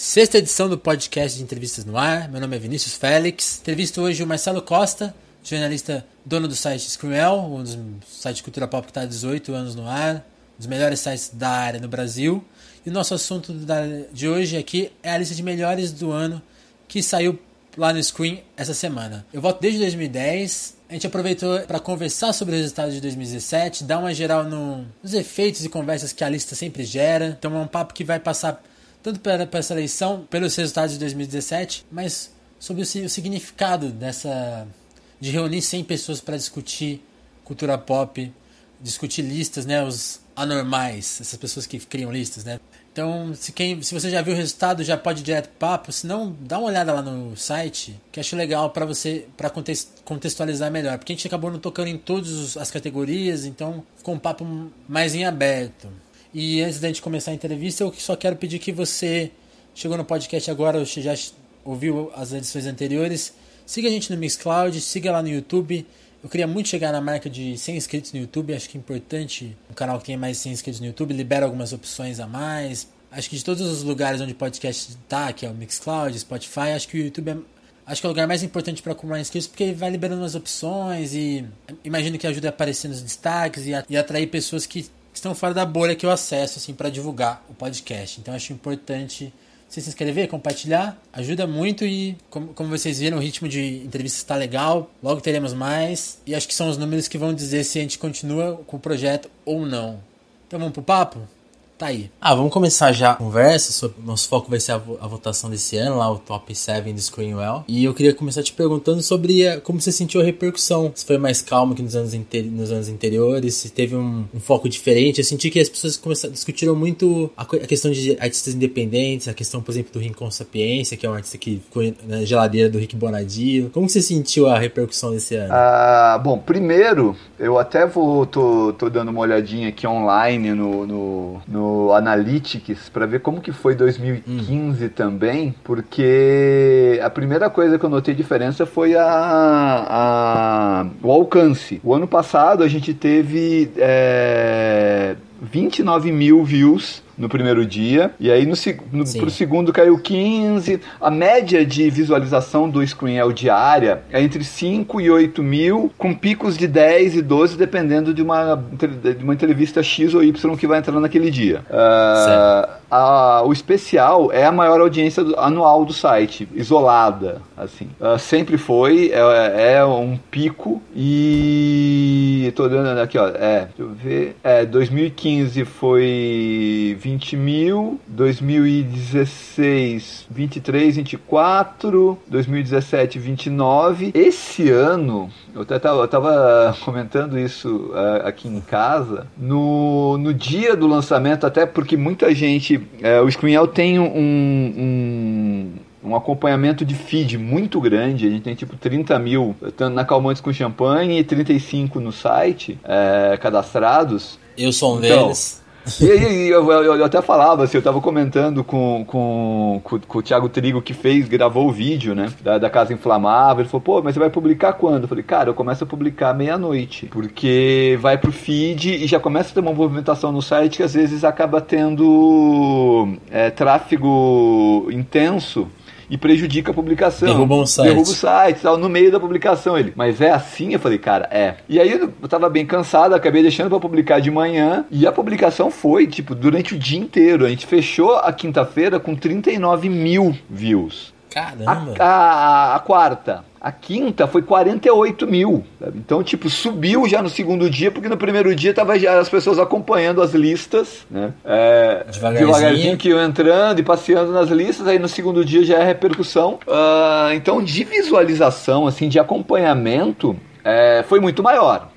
Sexta edição do podcast de entrevistas no ar. Meu nome é Vinícius Félix. Entrevisto hoje o Marcelo Costa, jornalista dono do site Screwell, um dos sites de cultura pop que está há 18 anos no ar, um dos melhores sites da área no Brasil. E o nosso assunto de hoje aqui é a lista de melhores do ano que saiu lá no Screen essa semana. Eu volto desde 2010. A gente aproveitou para conversar sobre os resultados de 2017, dar uma geral no, nos efeitos e conversas que a lista sempre gera. Então é um papo que vai passar tanto para essa eleição, pelos resultados de 2017, mas sobre o, o significado dessa de reunir 100 pessoas para discutir cultura pop, discutir listas, né, os anormais, essas pessoas que criam listas, né? Então, se, quem, se você já viu o resultado, já pode ir direto pro papo. Se não, dá uma olhada lá no site, que acho legal para você para contextualizar melhor. Porque a gente acabou não tocando em todas as categorias, então ficou um papo mais em aberto. E antes da gente começar a entrevista, eu só quero pedir que você chegou no podcast agora, ou já ouviu as edições anteriores, siga a gente no Mixcloud, siga lá no YouTube. Eu queria muito chegar na marca de 100 inscritos no YouTube, acho que é importante um canal que tenha mais de 100 inscritos no YouTube, libera algumas opções a mais. Acho que de todos os lugares onde podcast está, que é o Mixcloud, Spotify, acho que o YouTube é, acho que é o lugar mais importante para acumular inscritos, porque ele vai liberando umas opções e imagino que ajuda a aparecer nos destaques e, a, e atrair pessoas que estão fora da bolha que eu acesso assim para divulgar o podcast. Então acho importante você se inscrever, compartilhar, ajuda muito e como, como vocês viram o ritmo de entrevistas está legal, logo teremos mais e acho que são os números que vão dizer se a gente continua com o projeto ou não. Então vamos pro papo? Tá aí. Ah, vamos começar já a conversa. Sobre, nosso foco vai ser a, a, votação desse ano, lá o Top 7 do Screenwell. E eu queria começar te perguntando sobre a, como você sentiu a repercussão. Se foi mais calmo que nos anos, nos anos anteriores, se teve um, um, foco diferente. Eu senti que as pessoas começaram, discutiram muito a, a, questão de artistas independentes, a questão, por exemplo, do Rincon Sapiência, que é um artista que ficou na geladeira do Rick Bonadio. Como você sentiu a repercussão desse ano? Ah, bom, primeiro, eu até vou, tô, tô dando uma olhadinha aqui online no, no, no Analytics para ver como que foi 2015 hum. também, porque a primeira coisa que eu notei diferença foi a, a o alcance. O ano passado a gente teve é, 29 mil views no primeiro dia, e aí no, no pro segundo caiu 15. A média de visualização do Screenel diária é entre 5 e 8 mil, com picos de 10 e 12, dependendo de uma, de uma entrevista X ou Y que vai entrar naquele dia. Uh, a, o especial é a maior audiência do, anual do site, isolada, assim. Uh, sempre foi, é, é, um pico e... tô olhando aqui, ó, é, deixa eu ver, é, 2015 foi 20 mil, 2016 23, 24, 2017 29, esse ano, eu até tava, eu tava comentando isso uh, aqui em casa, no, no dia do lançamento, até porque muita gente é, o ScreenL tem um, um, um, acompanhamento de feed muito grande. A gente tem tipo 30 mil na Calmantes com Champanhe e 35 no site é, cadastrados. Eu sou um então, deles. E aí, eu, eu, eu, até falava, assim, eu tava comentando com, com, com, com, o Thiago Trigo que fez, gravou o vídeo, né, da, da Casa Inflamável. Ele falou, pô, mas você vai publicar quando? Eu falei, cara, eu começo a publicar meia-noite, porque vai pro feed e já começa a ter uma movimentação no site que às vezes acaba tendo é, tráfego intenso e prejudica a publicação. Derruba um site. Derruba o site, tal, no meio da publicação ele. Mas é assim? Eu falei, cara, é. E aí eu tava bem cansado, acabei deixando para publicar de manhã e a publicação foi, tipo, durante o dia inteiro. A gente fechou a quinta-feira com 39 mil views. Caramba! A, a, a, quarta. A quinta foi 48 mil. Sabe? Então, tipo, subiu já no segundo dia, porque no primeiro dia tava já as pessoas acompanhando as listas, né? É, devagarzinho. devagarzinho que iam entrando e passeando nas listas, aí no segundo dia já é repercussão. Uh, então, de visualização, assim, de acompanhamento, é, foi muito maior.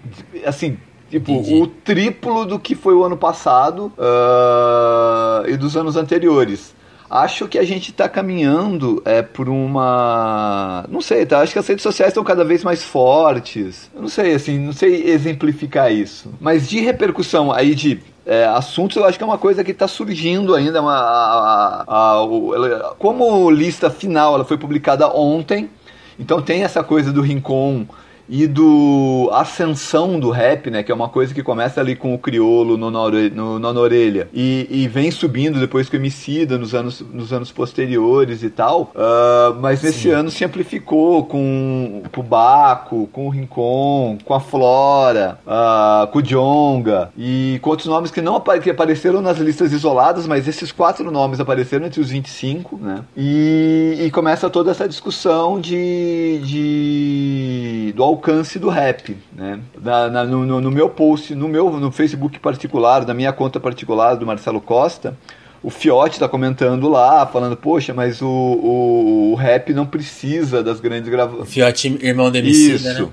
Assim, Tipo, Entendi. o triplo do que foi o ano passado uh, e dos anos anteriores. Acho que a gente está caminhando é, por uma. Não sei, tá? Acho que as redes sociais estão cada vez mais fortes. Eu não sei, assim, não sei exemplificar isso. Mas de repercussão aí de é, assuntos, eu acho que é uma coisa que está surgindo ainda. Uma, a, a, a, como lista final, ela foi publicada ontem, então tem essa coisa do Rincon e do ascensão do rap, né? Que é uma coisa que começa ali com o criolo no, no, no, na orelha e, e, vem subindo depois com o Emicida nos anos, nos anos posteriores e tal. Uh, mas nesse Sim. ano se amplificou com, com o Baco, com o Rincon, com a Flora, uh, com o Jonga e com outros nomes que não que apareceram nas listas isoladas, mas esses quatro nomes apareceram entre os 25, né? E, e começa toda essa discussão de, de do alcance do rap, né? Na, na, no, no, meu post, no meu no Facebook particular, na minha conta particular do Marcelo Costa, o Fiote está comentando lá, falando, poxa, mas o, o, o, rap não precisa das grandes gravações. Fiote, irmão do MC, Isso. Né?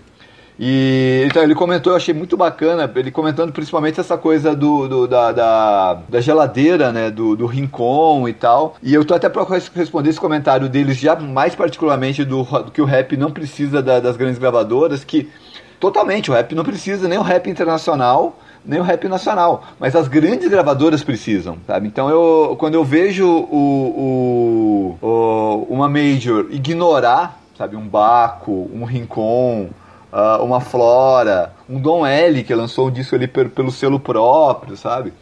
E então ele comentou, eu achei muito bacana, ele comentando principalmente essa coisa do, do da, da, da, geladeira, né, do, do Rincon e tal. E eu tô até para responder esse comentário deles já mais particularmente do, do que o rap não precisa da, das grandes gravadoras, que totalmente o rap não precisa nem o rap internacional nem o rap nacional, mas as grandes gravadoras precisam, sabe? Então eu quando eu vejo o, o, o uma major ignorar, sabe, um Baco, um Rincon, uh, uma Flora, um Dom L que lançou um disco ali pelo, pelo selo próprio, sabe?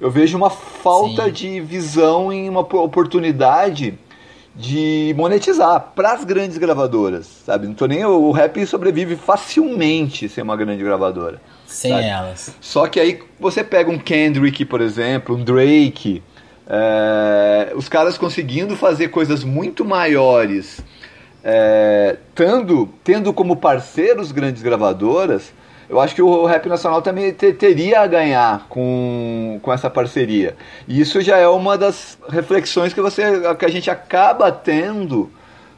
Eu vejo uma falta Sim. de visão em uma oportunidade de monetizar para as grandes gravadoras, sabe? Não tô nem o rap sobrevive facilmente sem uma grande gravadora. Sem sabe? elas. Só que aí você pega um Kendrick, por exemplo, um Drake, é, os caras conseguindo fazer coisas muito maiores é, tendo, tendo como parceiros grandes gravadoras, eu acho que o rap nacional também teria a ganhar com, com essa parceria. E isso já é uma das reflexões que, você, que a gente acaba tendo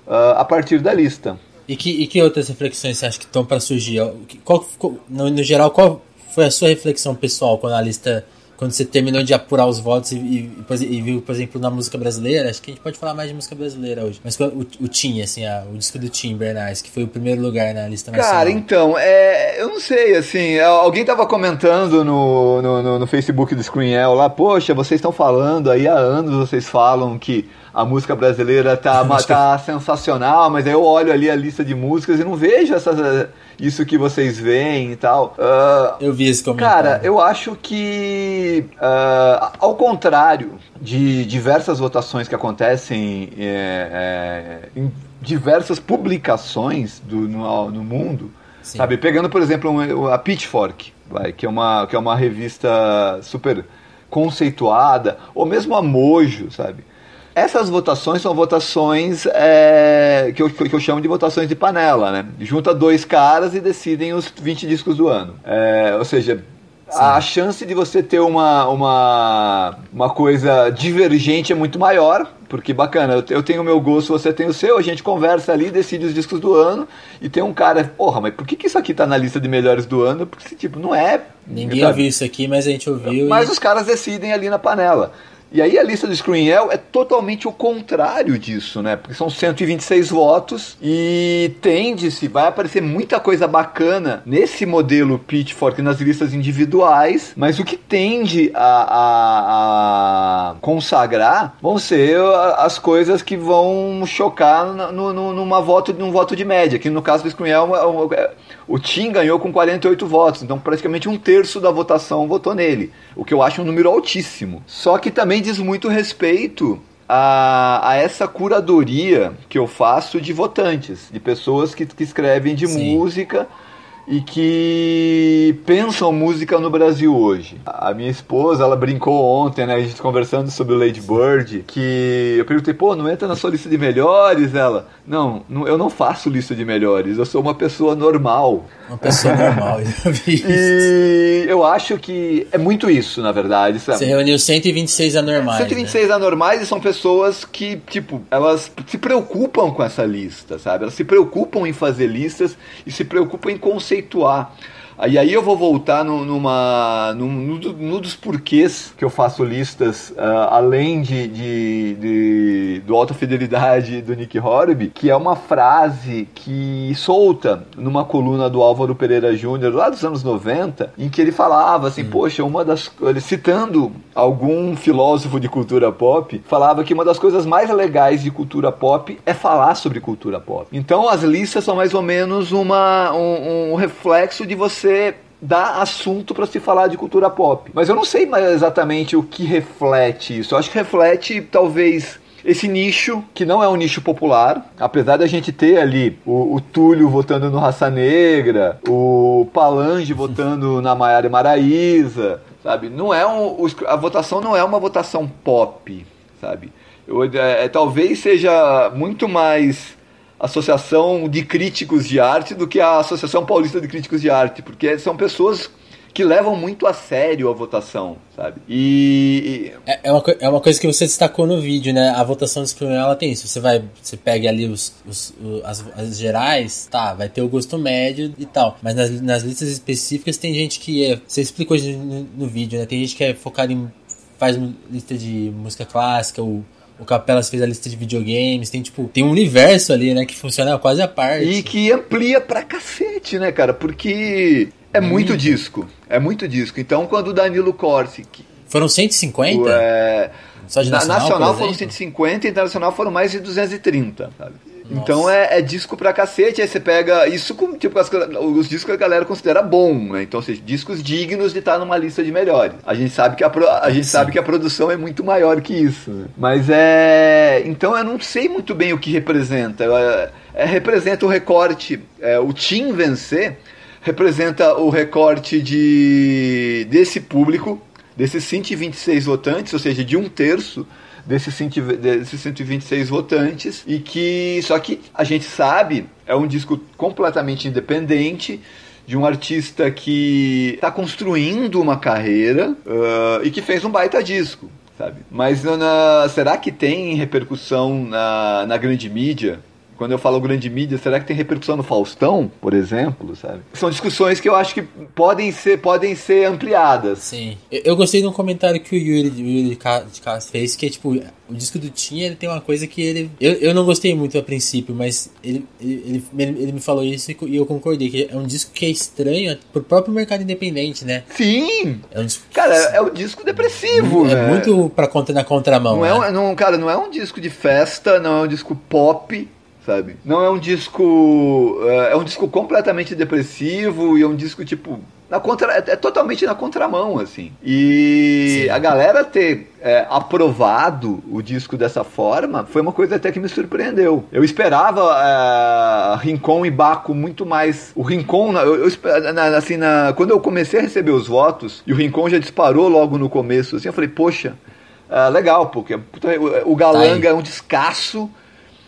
uh, a partir da lista. E que, e que outras reflexões você acha que estão para surgir? Qual, no, no geral, qual foi a sua reflexão pessoal quando a lista quando você terminou de apurar os votos e, e, e, viu, por exemplo, na música brasileira, acho que a gente pode falar mais de música brasileira hoje. Mas o, o Tim, assim, a, o disco do Tim Bernardes, que foi o primeiro lugar na lista nacional. Cara, então, é, eu não sei, assim, alguém tava comentando no, no, no, no Facebook do Screenel lá, poxa, vocês estão falando aí há anos, vocês falam que a música brasileira tá, tá sensacional, mas aí eu olho ali a lista de músicas e não vejo essas, isso que vocês veem e tal. Uh, eu vi esse comentário. Cara, eu acho que, uh, ao contrário de diversas votações que acontecem é, é, em diversas publicações do, no, no mundo, Sim. sabe? Pegando, por exemplo, a Pitchfork, vai, que, é uma, que é uma revista super conceituada, ou mesmo a Mojo, sabe? Essas votações são votações é, que, eu, que eu chamo de votações de panela, né? Junta dois caras e decidem os 20 discos do ano. É, ou seja, Sim. a chance de você ter uma, uma, uma coisa divergente é muito maior, porque bacana, eu tenho o meu gosto, você tem o seu, a gente conversa ali, decide os discos do ano, e tem um cara, porra, mas por que, que isso aqui tá na lista de melhores do ano? Porque, tipo, não é. Ninguém sabe? ouviu isso aqui, mas a gente ouviu. Mas e... os caras decidem ali na panela. E aí a lista do Screenel é totalmente o contrário disso, né? Porque são 126 votos e tende-se, vai aparecer muita coisa bacana nesse modelo Pitchfork nas listas individuais, mas o que tende a, a, a consagrar vão ser as coisas que vão chocar no, no, numa voto, num voto de média, que no caso do Screenel é o Tim ganhou com 48 votos, então praticamente um terço da votação votou nele, o que eu acho um número altíssimo. Só que também diz muito respeito a, a, essa curadoria que eu faço de votantes, de pessoas que, que escrevem de Sim. música e que pensam música no Brasil hoje. A minha esposa, ela brincou ontem, né, a gente conversando sobre o Lady Bird, que eu perguntei, pô, não entra na sua lista de melhores? Ela, não, não eu não faço lista de melhores, eu sou uma pessoa normal. Uma pessoa normal, eu vi isso. E eu acho que é muito isso, na verdade. Sabe? Você reuniu 126 anormais. 126 né? anormais e são pessoas que, tipo, elas se preocupam com essa lista, sabe? Elas se preocupam em fazer listas e se preocupam em conceituar conceituar e aí eu vou voltar no, numa, no, dos porquês que eu faço listas, uh, além de, de, de, do Alta Fidelidade do Nick Horby, que é uma frase que solta numa coluna do Álvaro Pereira Júnior, lá dos anos 90, em que ele falava assim, hum. poxa, uma das... Ele citando algum filósofo de cultura pop, falava que uma das coisas mais legais de cultura pop é falar sobre cultura pop. Então as listas são mais ou menos uma, um, um reflexo de você dar assunto para se falar de cultura pop. Mas eu não sei mais exatamente o que reflete isso. Eu acho que reflete talvez esse nicho, que não é um nicho popular, apesar da gente ter ali o, o Túlio votando no Raça Negra, o Palange votando na Maiara Maraíza, sabe? Não é um, a votação não é uma votação pop, sabe? Eu, é, é, talvez seja muito mais Associação de Críticos de Arte do que a Associação Paulista de Críticos de Arte, porque são pessoas que levam muito a sério a votação, sabe? E. É, é, uma, é uma coisa que você destacou no vídeo, né? A votação Scream, ela tem isso. Você vai. Você pega ali os, os, os as, as, gerais, tá, vai ter o gosto médio e tal. Mas nas, nas listas específicas tem gente que é. Você explicou no, no vídeo, né? Tem gente que é focada em. faz lista de música clássica, ou o Capelas fez a lista de videogames, tem tipo, tem um universo ali, né, que funciona quase a parte. E que amplia pra cacete, né, cara? Porque é hum. muito disco. É muito disco. Então, quando o Danilo Corsi. Que, foram 150? É, Só de nacional, nacional foram 150, internacional foram mais de 230, sabe? Então é, é, disco pra cacete, aí você pega isso como tipo as, os discos que a galera considera bom, né? Então, seja, discos dignos de estar numa lista de melhores. A gente sabe que a, a gente sabe que a produção é muito maior que isso. Né? Mas é. Então eu não sei muito bem o que representa. É, é, representa o recorte. É, o Team vencer representa o recorte de desse público, desses 126 votantes, ou seja, de um terço desses, desses 126 votantes e que só que a gente sabe é um disco completamente independente de um artista que está construindo uma carreira uh, e que fez um baita disco, sabe? Mas na, será que tem repercussão na, na grande mídia? Quando eu falo grande mídia, será que tem repercussão no Faustão, por exemplo, sabe? São discussões que eu acho que podem ser, podem ser ampliadas. Sim. Eu, gostei de um comentário que o Yuri, Yuri de Castro fez, que é tipo, o disco do Tinha, ele tem uma coisa que ele... Eu, eu não gostei muito a princípio, mas ele, ele, ele, ele me falou isso e eu concordei, que é um disco que é estranho pro próprio mercado independente, né? Sim! É um disco... Cara, é um disco depressivo, É né? muito pra conta na contramão, não é né? é, não, Cara, não é um disco de festa, não é um disco pop, sabe? Não é um disco. É, é um disco completamente depressivo e é um disco tipo. Na contra, é, é totalmente na contramão, assim. E Sim. a galera ter é, aprovado o disco dessa forma foi uma coisa até que me surpreendeu. Eu esperava é, Rincon e Baco muito mais. O Rincon, eu, eu, assim, na, quando eu comecei a receber os votos, e o Rincon já disparou logo no começo, assim, eu falei, poxa, é, legal, porque o Galanga tá é um descasso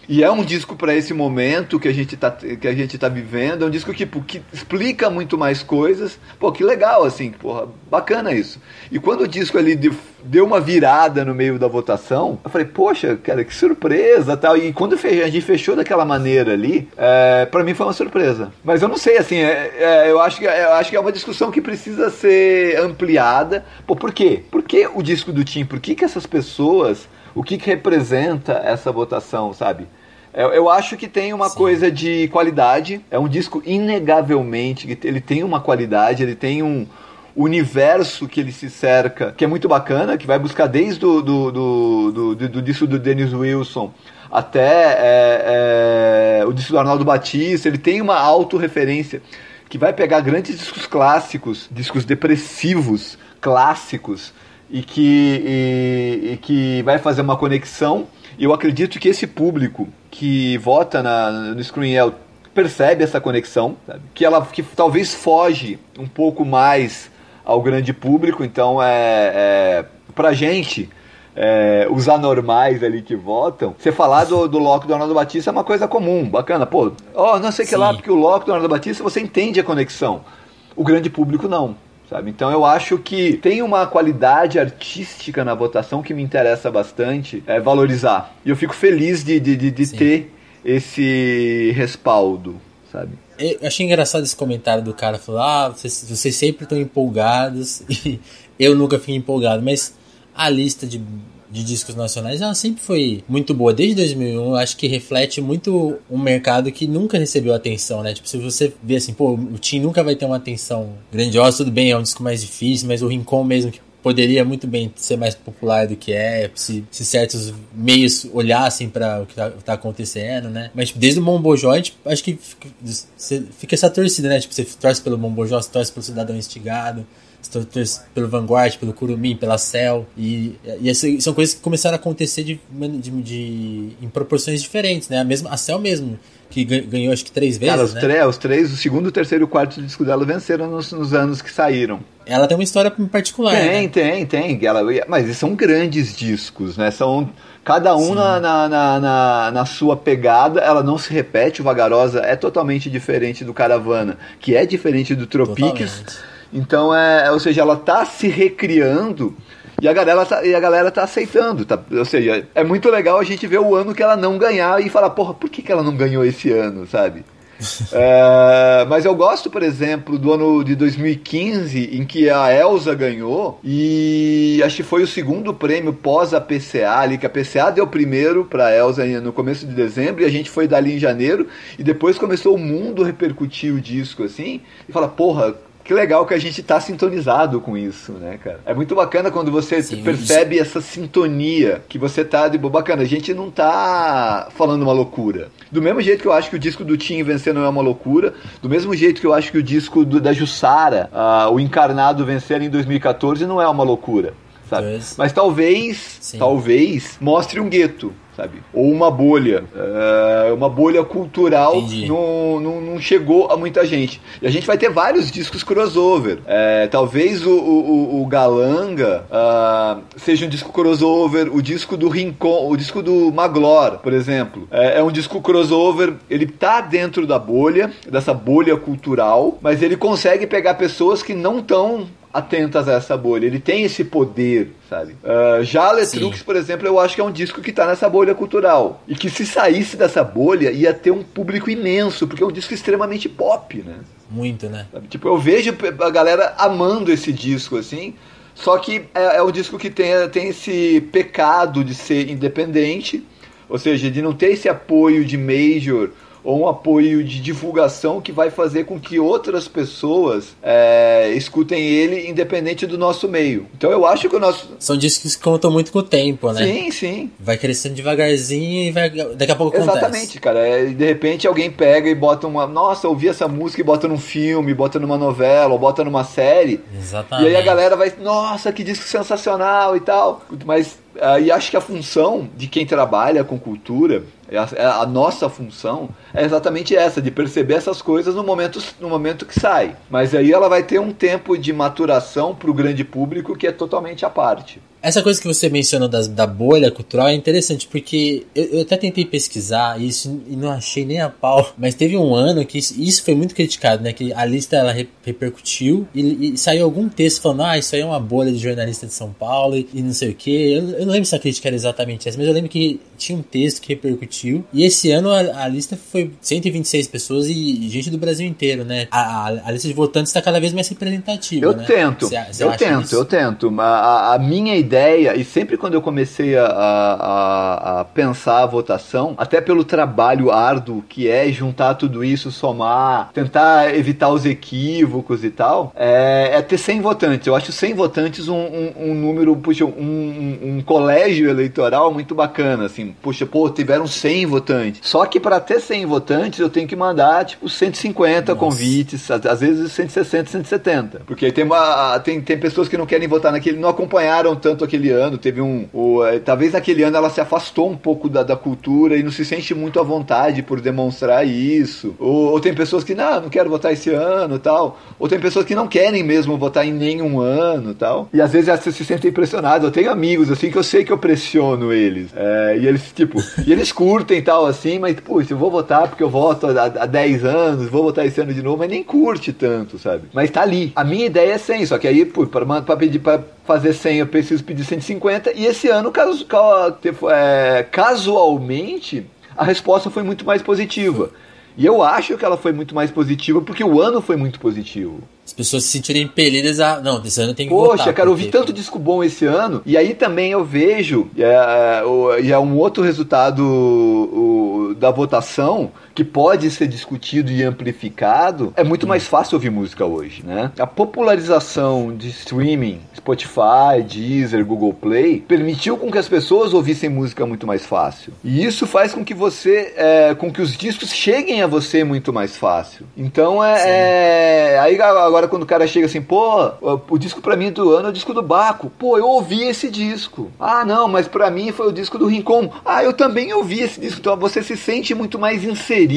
e é um disco para esse momento que a gente tá, que a gente tá vivendo, é um disco que, que explica muito mais coisas. Pô, que legal, assim, porra, bacana isso. E quando o disco ali deu uma virada no meio da votação, eu falei, poxa, cara, que surpresa tal. E quando a gente fechou daquela maneira ali, é, para mim foi uma surpresa. Mas eu não sei, assim, é, é, eu, acho que, eu acho que é uma discussão que precisa ser ampliada. Pô, por quê? Por que o disco do Tim? Por que, que essas pessoas o que, que representa essa votação, sabe? Eu, eu acho que tem uma Sim. coisa de qualidade. É um disco inegavelmente ele tem uma qualidade, ele tem um universo que ele se cerca, que é muito bacana, que vai buscar desde do, do, do, do, do, do disco do Dennis Wilson até é, é, o disco do Arnaldo Batista. Ele tem uma autorreferência que vai pegar grandes discos clássicos, discos depressivos clássicos e que, e, e que vai fazer uma conexão. E eu acredito que esse público que vota na, no Screen percebe essa conexão, sabe? que ela que talvez foge um pouco mais ao grande público. Então, é, é pra gente, é, os anormais ali que votam, você falar do, do Loki do Arnaldo Batista é uma coisa comum, bacana. Pô, ó, oh, não sei o que lá, porque o Loki do Arnaldo Batista você entende a conexão. O grande público não. Sabe? Então eu acho que tem uma qualidade artística na votação que me interessa bastante é, valorizar. E eu fico feliz de, de, de, de ter esse respaldo, sabe? Eu achei engraçado esse comentário do cara, falou, ah, vocês, vocês sempre estão empolgados, e eu nunca fiquei empolgado, mas a lista de de discos nacionais, ela sempre foi muito boa. Desde 2001, eu acho que reflete muito um mercado que nunca recebeu atenção, né? Tipo, se você vê assim, pô, o Tim nunca vai ter uma atenção grandiosa, tudo bem, é um disco mais difícil, mas o Rincon mesmo, que poderia muito bem ser mais popular do que é, se, se certos meios olhassem para o que tá, tá, acontecendo, né? Mas tipo, desde o Mombojó, a gente, acho que fica, fica, essa torcida, né? Tipo, você torce pelo Mombojó, você torce pelo Cidadão Instigado, pelo Vanguard, pelo Curumim, pela Cell. E, e são coisas que começaram a acontecer de, de, de, em proporções diferentes, né? A, mesma, a Cell mesmo, que ganhou acho que três vezes. Cara, os, né? os três, o segundo, o terceiro e o quarto disco dela venceram nos, nos anos que saíram. Ela tem uma história particular. Tem, né? tem, tem. Ela, mas são grandes discos, né? São cada um na, na, na, na, sua pegada, ela não se repete. O Vagarosa é totalmente diferente do Caravana, que é diferente do Tropiques. Totalmente então, é, ou seja, ela está se recriando e a galera tá, e a galera tá aceitando. Tá? Ou seja, é muito legal a gente ver o ano que ela não ganhar e falar, porra, por que, que ela não ganhou esse ano, sabe? é, mas eu gosto, por exemplo, do ano de 2015, em que a Elsa ganhou, e acho que foi o segundo prêmio pós a PCA, ali, que a PCA deu primeiro pra Elsa no começo de dezembro, e a gente foi dali em janeiro, e depois começou o mundo repercutir o disco, assim, e fala, porra, que legal que a gente tá sintonizado com isso, né, cara? É muito bacana quando você Sim, percebe isso. essa sintonia que você tá de bacana. A gente não tá falando uma loucura. Do mesmo jeito que eu acho que o disco do Tim vencer não é uma loucura, do mesmo jeito que eu acho que o disco do, da Jussara, uh, o Encarnado vencer em 2014 não é uma loucura. Sabe? Mas talvez, Sim. talvez mostre um gueto sabe? Ou uma bolha. É, uma bolha cultural não, não, não, chegou a muita gente. E a gente vai ter vários discos crossover. É, talvez o, o, o Galanga uh, seja um disco crossover, o disco do Rincon, o disco do Maglor, por exemplo. É, é um disco crossover, ele tá dentro da bolha, dessa bolha cultural, mas ele consegue pegar pessoas que não estão atentas a essa bolha. Ele tem esse poder, sabe? Uh, já Letrux, por exemplo, eu acho que é um disco que está nessa bolha cultural. E que se saísse dessa bolha, ia ter um público imenso, porque é um disco extremamente pop, né? Muito, né? Sabe? Tipo, eu vejo a galera amando esse disco, assim. Só que é, é um disco que tem, tem esse pecado de ser independente, ou seja, de não ter esse apoio de major ou um apoio de divulgação que vai fazer com que outras pessoas é, escutem ele independente do nosso meio. Então eu acho que o nosso. São discos que contam muito com o tempo, né? Sim, sim. Vai crescendo devagarzinho e vai... daqui a pouco acontece. Exatamente, cara. É, de repente alguém pega e bota uma. Nossa, ouvi essa música e bota num filme, bota numa novela, ou bota numa série. Exatamente. E aí a galera vai. Nossa, que disco sensacional e tal. Mas. Uh, e acho que a função de quem trabalha com cultura a, é a, nossa função é exatamente essa, de perceber essas coisas no momento, no momento que sai. Mas aí ela vai ter um tempo de maturação para o grande público que é totalmente à parte. Essa coisa que você mencionou das, da bolha cultural é interessante, porque eu, eu, até tentei pesquisar isso e não achei nem a pau. Mas teve um ano que isso, isso foi muito criticado, né? Que a lista ela repercutiu e, e, saiu algum texto falando: ah, isso aí é uma bolha de jornalista de São Paulo e, e não sei o que. Eu, eu, não lembro se a crítica era exatamente essa, mas eu lembro que tinha um texto que repercutiu. E esse ano a, a lista foi 126 pessoas e, e gente do Brasil inteiro, né? A, a, a lista de votantes está cada vez mais representativa. Eu né? tento, cê, cê eu tento, isso? eu tento. A, a minha ideia ideia, e sempre quando eu comecei a, a, a, pensar a votação, até pelo trabalho árduo que é juntar tudo isso, somar, tentar evitar os equívocos e tal, é, é ter 100 votantes. Eu acho 100 votantes um, um, um número, puxa, um, um, colégio eleitoral muito bacana, assim, puxa, pô, tiveram 100 votantes. Só que para ter 100 votantes eu tenho que mandar, tipo, 150 Nossa. convites, às vezes 160, 170. Porque tem, uma, tem, tem pessoas que não querem votar naquele, não acompanharam tanto tanto aquele ano, teve um. O, é, talvez naquele ano ela se afastou um pouco da, da cultura e não se sente muito à vontade por demonstrar isso. Ou, ou tem pessoas que, não, não quero votar esse ano tal. Ou tem pessoas que não querem mesmo votar em nenhum ano tal. E às vezes elas se sentem pressionadas. Eu tenho amigos assim que eu sei que eu pressiono eles. É, e eles, tipo, e eles curtem tal assim, mas, pô, eu vou votar porque eu voto há, há 10 anos, vou votar esse ano de novo, mas nem curte tanto, sabe? Mas tá ali. A minha ideia é 100, só que aí, pô, para pedir para fazer 100 eu preciso pedir 150 e esse ano é, casualmente a resposta foi muito mais positiva. E eu acho que ela foi muito mais positiva porque o ano foi muito positivo as pessoas se sentirem impelidas a. Não, esse ano tem que Poxa, votar, cara, eu vi tanto disco bom esse ano, e aí também eu vejo, e é, é, é um outro resultado o, da votação, que pode ser discutido e amplificado, é muito mais fácil ouvir música hoje, né? A popularização de streaming, Spotify, Deezer, Google Play, permitiu com que as pessoas ouvissem música muito mais fácil. E isso faz com que você, é, com que os discos cheguem a você muito mais fácil. Então é, é aí agora quando o cara chega assim, pô, o disco pra mim do ano é o disco do Baco. Pô, eu ouvi esse disco. Ah, não, mas pra mim foi o disco do Rincon. Ah, eu também ouvi esse disco. Então você se sente muito mais inserido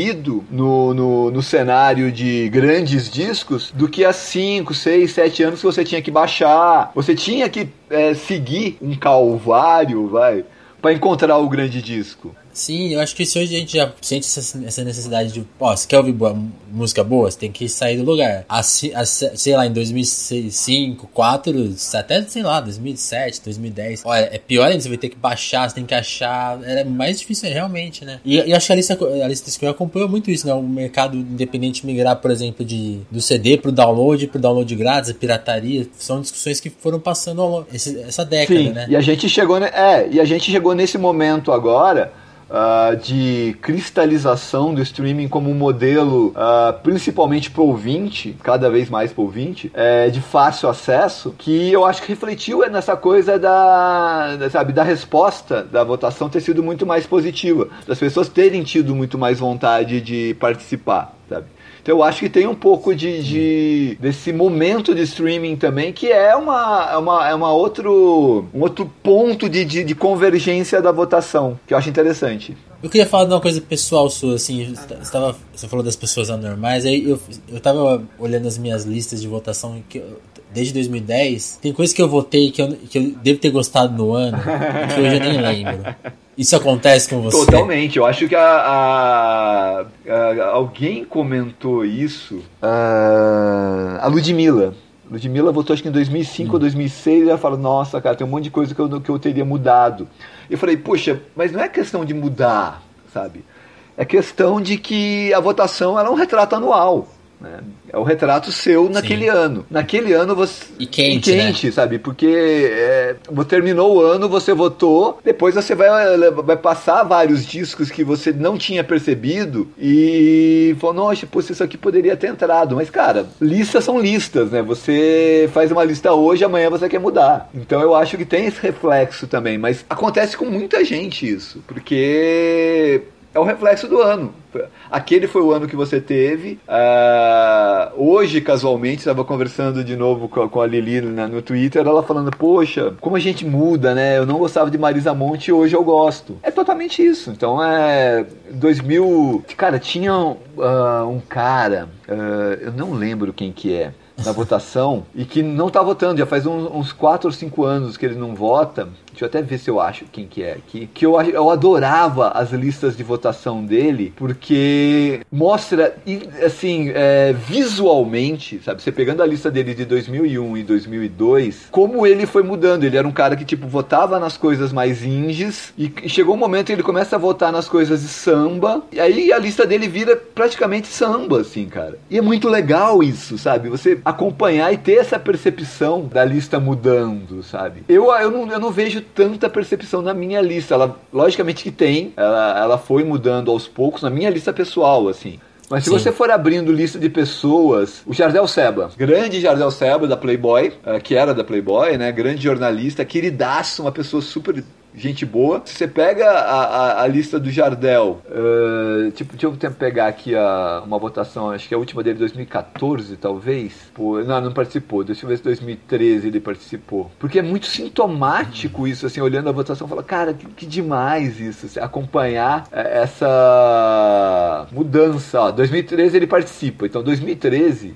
no, no, no cenário de grandes discos do que há 5, 6, 7 anos que você tinha que baixar. Você tinha que é, seguir um calvário, vai, para encontrar o grande disco. Sim, eu acho que se hoje a gente já sente essa necessidade de, ó, se quer ouvir boa, música boa, você tem que sair do lugar. A, a, sei lá, em 2005, 2004, até, sei lá, 2007, 2010. Olha, é pior ainda, você vai ter que baixar, você tem que achar. Era mais difícil realmente, né? E, e acho que a lista, a lista Screen acompanhou muito isso, né? O mercado independente migrar, por exemplo, de, do CD pro download, pro download grátis, a pirataria. São discussões que foram passando ao, esse, essa década, Sim, né? E a gente chegou, é, e a gente chegou nesse momento agora uh, de cristalização do streaming como um modelo, uh, principalmente para o ouvinte, cada vez mais para o ouvinte, é, de fácil acesso, que eu acho que refletiu nessa coisa da, sabe, da resposta da votação ter sido muito mais positiva, das pessoas terem tido muito mais vontade de participar, sabe? Então eu acho que tem um pouco de, de desse momento de streaming também, que é uma, é uma, é uma outro, um outro ponto de, de, de convergência da votação, que eu acho interessante. Eu queria falar de uma coisa pessoal sua, assim, você, tava, você falou das pessoas anormais, aí eu, eu tava olhando as minhas listas de votação que desde 2010, tem coisas que eu votei que eu, que eu devo ter gostado no ano, que hoje eu nem lembro. Isso acontece com você? Totalmente. Eu acho que a, a, a alguém comentou isso. A, a Ludmilla. Ludmilla votou acho que em 2005 hum. ou 2006 e ela fala, nossa, cara, tem um monte de coisa que eu, que eu teria mudado. Eu falei, puxa, mas não é questão de mudar, sabe? É questão de que a votação ela é um retrato anual. Né? É o retrato seu naquele Sim. ano. Naquele ano você. E quente. E quente, né? sabe? Porque é, terminou o ano, você votou, depois você vai, vai passar vários discos que você não tinha percebido e falou, nossa, pô, isso aqui poderia ter entrado. Mas, cara, listas são listas, né? Você faz uma lista hoje, amanhã você quer mudar. Então eu acho que tem esse reflexo também. Mas acontece com muita gente isso. Porque é o reflexo do ano. Aquele foi o ano que você teve. Uh, hoje, casualmente, estava conversando de novo com, com a Lili no Twitter, ela falando: Poxa, como a gente muda, né? Eu não gostava de Marisa Monte e hoje eu gosto. É totalmente isso. Então é. 2000. Cara, tinha uh, um cara, uh, eu não lembro quem que é na votação e que não está votando, já faz uns, uns 4 ou 5 anos que ele não vota. Deixa eu até ver se eu acho quem que é aqui. Que eu, eu adorava as listas de votação dele, porque mostra, assim, é, visualmente, sabe? Você pegando a lista dele de 2001 e 2002, como ele foi mudando. Ele era um cara que, tipo, votava nas coisas mais indies e chegou um momento que ele começa a votar nas coisas de samba, e aí a lista dele vira praticamente samba, assim, cara. E é muito legal isso, sabe? Você acompanhar e ter essa percepção da lista mudando, sabe? Eu, eu, não, eu não vejo tanta percepção na minha lista. Ela, logicamente que tem, ela, ela foi mudando aos poucos na minha lista pessoal, assim. Mas se Sim. você for abrindo lista de pessoas, o Jardel Seba, grande Jardel Seba da Playboy, eh, que era da Playboy, né? Grande jornalista, queridaço, uma pessoa super gente boa. Se você pega a, a, a lista do Jardel, uh, tipo, deixa eu pegar aqui a, uma votação, acho que é a última dele 2014, talvez. Pô, não, não participou. Deixa eu ver se 2013 ele participou. Porque é muito sintomático isso, assim, olhando a votação, fala, cara, que, que demais isso, assim, acompanhar é, essa mudança. Ó, 2013 ele participa, então 2013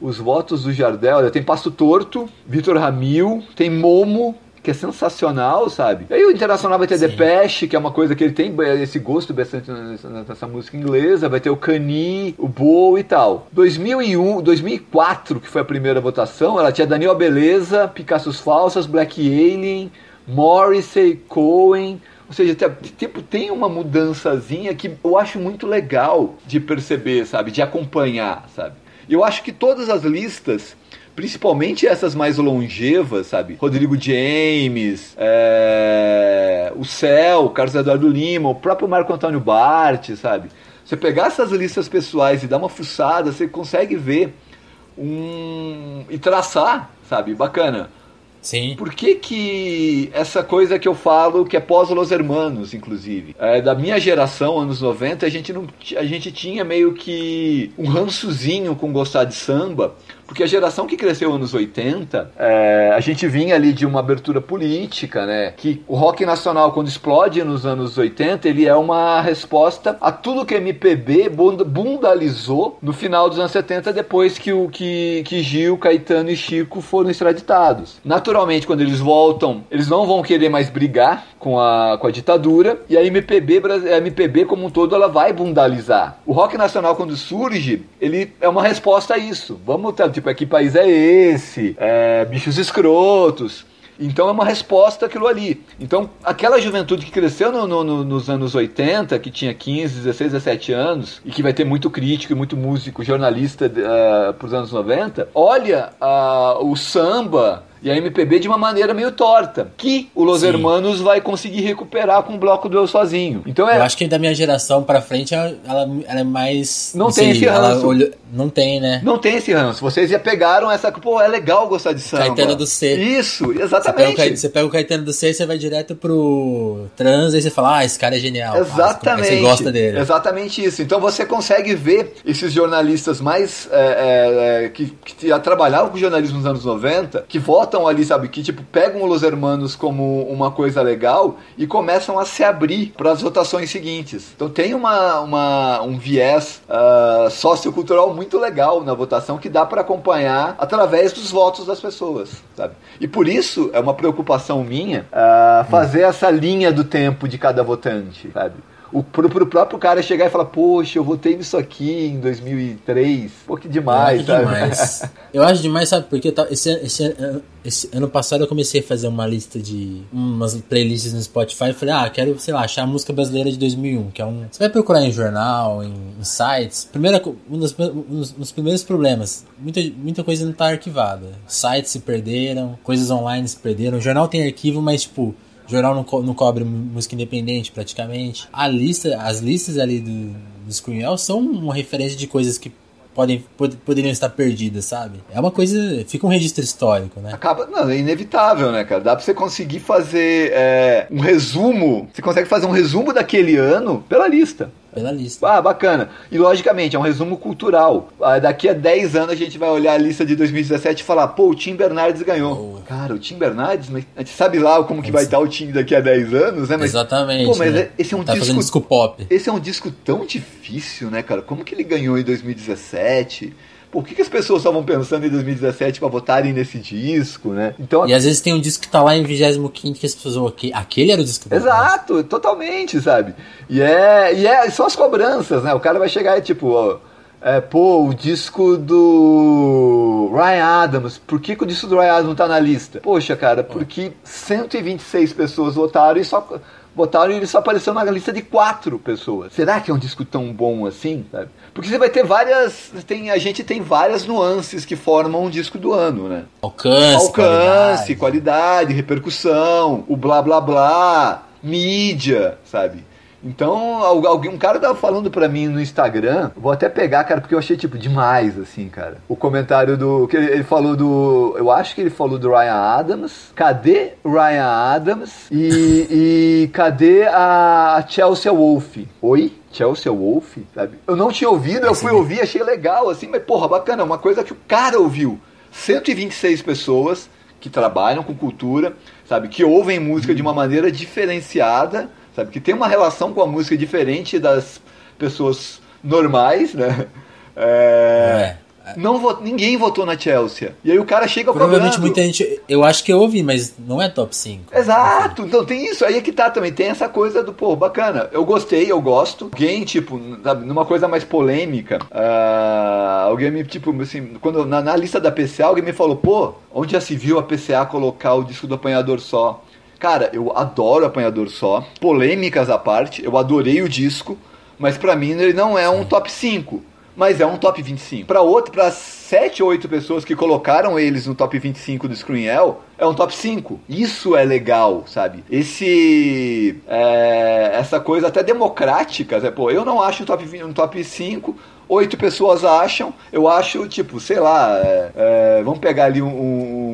os votos do Jardel, tem Passo Torto, Vitor Ramil, tem Momo, que é sensacional, sabe? E aí o Internacional vai ter Sim. Depeche, que é uma coisa que ele tem esse gosto bastante nessa, música inglesa, vai ter o Cani, o Bow e tal. 2001, 2004, que foi a primeira votação, ela tinha Daniel Beleza, Picassos Falsas, Black Alien, Morrissey, Cohen, Ou seja, tipo, tem uma mudançazinha que eu acho muito legal de perceber, sabe? De acompanhar, sabe? Eu acho que todas as listas principalmente essas mais longevas, sabe? Rodrigo James, é... o Céu, Carlos Eduardo Lima, o próprio Marco Antônio Bart, sabe? Você pegar essas listas pessoais e dar uma fuçada, você consegue ver um e traçar, sabe? Bacana. Sim. Por que que essa coisa que eu falo que é pós Los Hermanos, inclusive? É, da minha geração, anos 90, a gente, não, a gente tinha meio que um rançozinho com gostar de samba, porque a geração que cresceu anos 80, é, a gente vinha ali de uma abertura política, né? Que o rock nacional, quando explode nos anos 80, ele é uma resposta a tudo que a MPB bundalizou no final dos anos 70, depois que, o, que, que Gil, Caetano e Chico foram extraditados. Naturalmente, quando eles voltam, eles não vão querer mais brigar com a, com a ditadura, e a MPB, a MPB como um todo, ela vai bundalizar. O rock nacional, quando surge, ele é uma resposta a isso. Vamos tipo, é que país é esse? É, bichos escrotos. Então é uma resposta àquilo ali. Então, aquela juventude que cresceu no, no, nos anos 80, que tinha 15, 16, 17 anos, e que vai ter muito crítico e muito músico, jornalista uh, para os anos 90, olha uh, o samba e a MPB de uma maneira meio torta, que o Los Sim. Hermanos vai conseguir recuperar com o bloco do Eu Sozinho. Então é... Eu acho que da minha geração para frente ela, ela, é mais. Não, não tem sei, esse ranço. Olhou... Não tem, né? Não tem esse ranço. Vocês já pegaram essa. Pô, é legal gostar de samba. Caetano do C. Isso, exatamente. Você pega, o, você pega o Caetano do C e você vai direto pro trans e você fala, ah, esse cara é genial. Exatamente. Ah, você gosta dele. Exatamente isso. Então você consegue ver esses jornalistas mais. É, é, que, que já trabalhavam com jornalismo nos anos 90, que votam ali, sabe? Que tipo, pegam os Hermanos como uma coisa legal e começam a se abrir para as votações seguintes. Então tem uma, uma um viés uh, sociocultural muito legal na votação que dá para acompanhar através dos votos das pessoas, sabe? E por isso é uma preocupação minha uh, fazer hum. essa linha do tempo de cada votante, sabe? O, pro, pro próprio cara chegar e falar, poxa, eu votei nisso aqui em 2003. Pô, que demais, eu sabe? Demais. eu acho demais, sabe? Porque esse, esse, esse, ano passado eu comecei a fazer uma lista de umas playlists no Spotify e falei, ah, quero, sei lá, achar a música brasileira de 2001, que é um... Você vai procurar em jornal, em, em sites. Primeira, um dos, um dos primeiros problemas, muita, muita coisa não tá arquivada. Sites se perderam, coisas online se perderam. O jornal tem arquivo, mas, tipo jornal não, co não cobre música independente praticamente. A lista, as listas ali do, do Screenwell são uma referência de coisas que podem, pod poderiam estar perdidas, sabe? É uma coisa. Fica um registro histórico, né? Acaba. Não, é inevitável, né, cara? Dá pra você conseguir fazer é, um resumo. Você consegue fazer um resumo daquele ano pela lista pela lista. Ah, bacana. E logicamente, é um resumo cultural. Ah, daqui a 10 anos a gente vai olhar a lista de 2017 e falar, pô, o Tim Bernardes ganhou. Oh. Cara, o Tim Bernardes, a gente sabe lá como que vai estar o Tim daqui a 10 anos, né? Mas, Exatamente. Pô, mas né? É, esse é um tá disco, disco pop. Esse é um disco tão difícil, né, cara? Como que ele ganhou em 2017? Por que, que as pessoas estavam pensando em 2017 para votarem nesse disco, né? Então, e às vezes tem um disco que tá lá em 25 que as pessoas vão, aquele era o disco Exato, bom. totalmente, sabe? E é, e é, são as cobranças, né? O cara vai chegar e tipo, ó, é, pô, o disco do Ryan Adams, por que, que o disco do Ryan Adams não tá na lista? Poxa, cara, porque 126 pessoas votaram e só botaram e ele só apareceu na lista de quatro pessoas. Será que é um disco tão bom assim? Sabe? Porque você vai ter várias. Tem, a gente tem várias nuances que formam um disco do ano, né? Alcance, Alcance, qualidade, qualidade repercussão, o blá blá blá, mídia, sabe? Então, alguém, um cara tava falando pra mim no Instagram, vou até pegar, cara, porque eu achei, tipo, demais, assim, cara. O comentário do. que ele, ele falou do. Eu acho que ele falou do Ryan Adams. Cadê Ryan Adams? E, e cadê a Chelsea Wolf? Oi? Chelsea Wolf, sabe? Eu não tinha ouvido, eu fui ouvir, achei legal, assim, mas porra, bacana, uma coisa que o cara ouviu. 126 pessoas que trabalham com cultura, sabe, que ouvem música de uma maneira diferenciada sabe? Que tem uma relação com a música diferente das pessoas normais, né? É... é. Não vot... Ninguém votou na Chelsea. E aí o cara chega Provavelmente cobrando. muita gente. Eu acho que eu ouvi, mas não é top 5. Exato. Então tem isso. Aí é que tá também. Tem essa coisa do, pô, bacana. Eu gostei, eu gosto. Alguém, tipo, sabe, numa coisa mais polêmica. Uh, alguém me, tipo, assim, quando na, na, lista da PCA, alguém me falou, pô, onde já se viu a PCA colocar o disco do apanhador só? Cara, eu adoro Apanhador Só, polêmicas à parte, eu adorei o disco, mas para mim ele não é um top 5 mas é um top 25. Para outro, para 7 ou 8 pessoas que colocaram eles no top 25 do Screenel, é um top 5. Isso é legal, sabe? Esse é, essa coisa até democrática, né? pô, eu não acho um top um top 5, oito pessoas acham, eu acho, tipo, sei lá, é, é, vamos pegar ali um, um,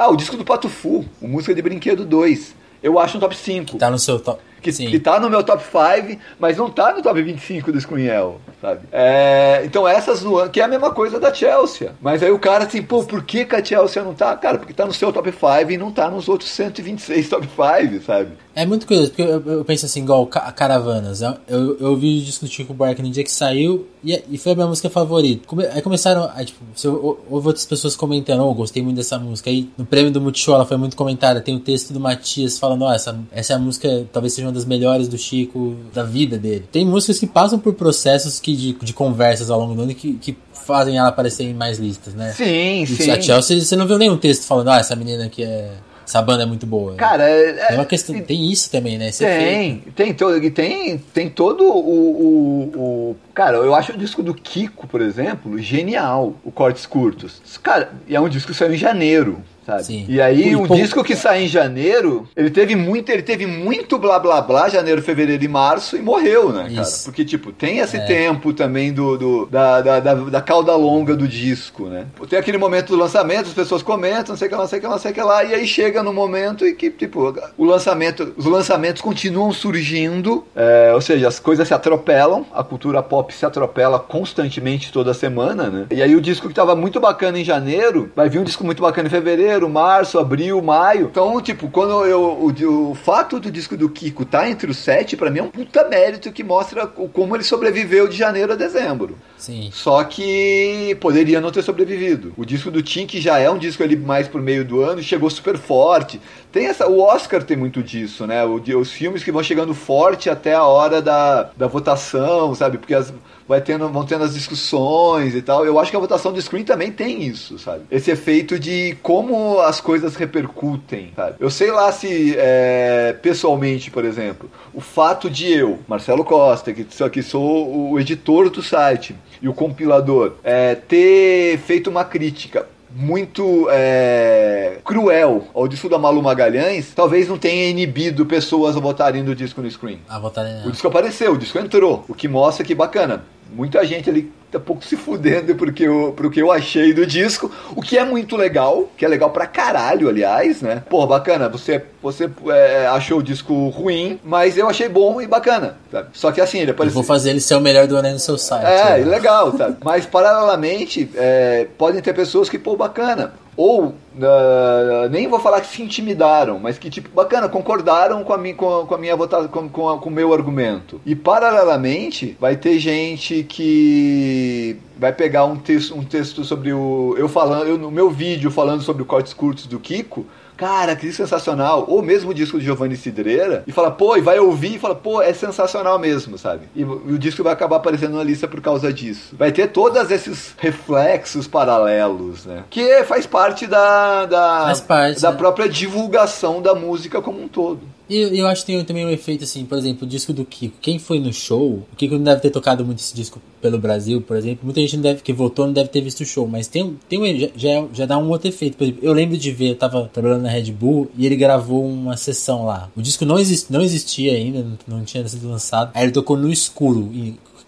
Ah, o disco do Pato Fu, o Música de Brinquedo 2. Eu acho um top 5. Tá no seu top que, que tá no meu top 5, mas não tá no top 25 do Screenel, sabe? É, então essas nuances, que é a mesma coisa da Chelsea. Mas aí o cara assim, pô, por que, que a Chelsea não tá? Cara, porque tá no seu top 5 e não tá nos outros 126 top 5, sabe? É muito curioso, porque eu, eu penso assim, igual Caravanas. Eu, eu, eu ouvi discutir com o Buarque no dia que saiu e, e foi a minha música favorita. Come, aí começaram, aí, tipo, eu, houve outras pessoas comentando, oh, gostei muito dessa música. Aí no prêmio do Multishow ela foi muito comentada. Tem o texto do Matias falando, ó, oh, essa, essa é a música, talvez seja uma das melhores do Chico, da vida dele. Tem músicas que passam por processos que, de, de conversas ao longo do ano que, que fazem ela aparecer em mais listas, né? Sim, e sim. A Chelsea, você não viu nenhum texto falando, ah, essa menina aqui é essa banda é muito boa. Cara, é, é uma questão, tem isso também, né? Esse tem, efeito. tem todo, tem, tem todo o, o, o, Cara, eu acho o disco do Kiko, por exemplo, genial, o Cortes Curtos. Cara, e é um disco que saiu em janeiro sabe? Sim. E aí, um disco que sai em janeiro, ele teve muito, ele teve muito blá blá blá, janeiro, fevereiro e março, e morreu, né, cara? Isso. Porque, tipo, tem esse é. tempo também do, do da, da, da, da, cauda longa do disco, né? Tem aquele momento do lançamento, as pessoas comentam, não sei o que lá, não sei o que lá, não sei o que lá, e aí chega no momento em que, tipo, o lançamento, os lançamentos continuam surgindo, é, ou seja, as coisas se atropelam, a cultura pop se atropela constantemente toda semana, né? E aí o disco que tava muito bacana em janeiro, vai vir um disco muito bacana em fevereiro, fevereiro, março, abril, maio. Então, tipo, quando eu. O, o fato do disco do Kiko tá entre os sete, para mim é um puta mérito que mostra como ele sobreviveu de janeiro a dezembro. Sim. Só que poderia não ter sobrevivido. O disco do Tim, que já é um disco ali mais por meio do ano, chegou super forte. Tem essa. O Oscar tem muito disso, né? O, os filmes que vão chegando forte até a hora da, da votação, sabe? Porque as vai tendo, vão tendo as discussões e tal. Eu acho que a votação do screen também tem isso, sabe? Esse efeito de como as coisas repercutem, sabe? Eu sei lá se, é, pessoalmente, por exemplo, o fato de eu, Marcelo Costa, que, que sou o editor do site e o compilador, é, ter feito uma crítica muito é, cruel ao disco da Malu Magalhães, talvez não tenha inibido pessoas a votarem no disco no screen. A votarem, o disco apareceu, o disco entrou, o que mostra que bacana muita gente ali tá pouco se fudendo porque eu, pro que eu achei do disco, o que é muito legal, que é legal pra caralho, aliás, né? Pô, bacana, você, você é, achou o disco ruim, mas eu achei bom e bacana, sabe? Só que assim, ele apareceu... Eu vou fazer ele ser o melhor do ano no seu site. É, né? legal, sabe? Mas paralelamente, é, podem ter pessoas que, pô, bacana, ou uh, nem vou falar que se intimidaram, mas que tipo bacana concordaram com a minha com, com a minha votação com, com, com o meu argumento. E paralelamente vai ter gente que vai pegar um texto um texto sobre o eu falando eu, no meu vídeo falando sobre cortes curtos do Kiko cara, que sensacional. Ou mesmo o disco de Giovanni Cidreira, e fala, pô, e vai ouvir e fala, pô, é sensacional mesmo, sabe? E, e o disco vai acabar aparecendo na lista por causa disso. Vai ter todos esses reflexos paralelos, né? Que faz parte da, da, faz parte, da né? própria divulgação da música como um todo. E eu acho que tem também um efeito assim, por exemplo, o disco do Kiko. Quem foi no show, o Kiko não deve ter tocado muito esse disco pelo Brasil, por exemplo. Muita gente não deve, que votou não deve ter visto o show, mas tem, tem um, já, já dá um outro efeito. Por exemplo, eu lembro de ver, eu tava trabalhando na Red Bull e ele gravou uma sessão lá. O disco não, exist, não existia ainda, não, não tinha sido lançado. Aí ele tocou no escuro,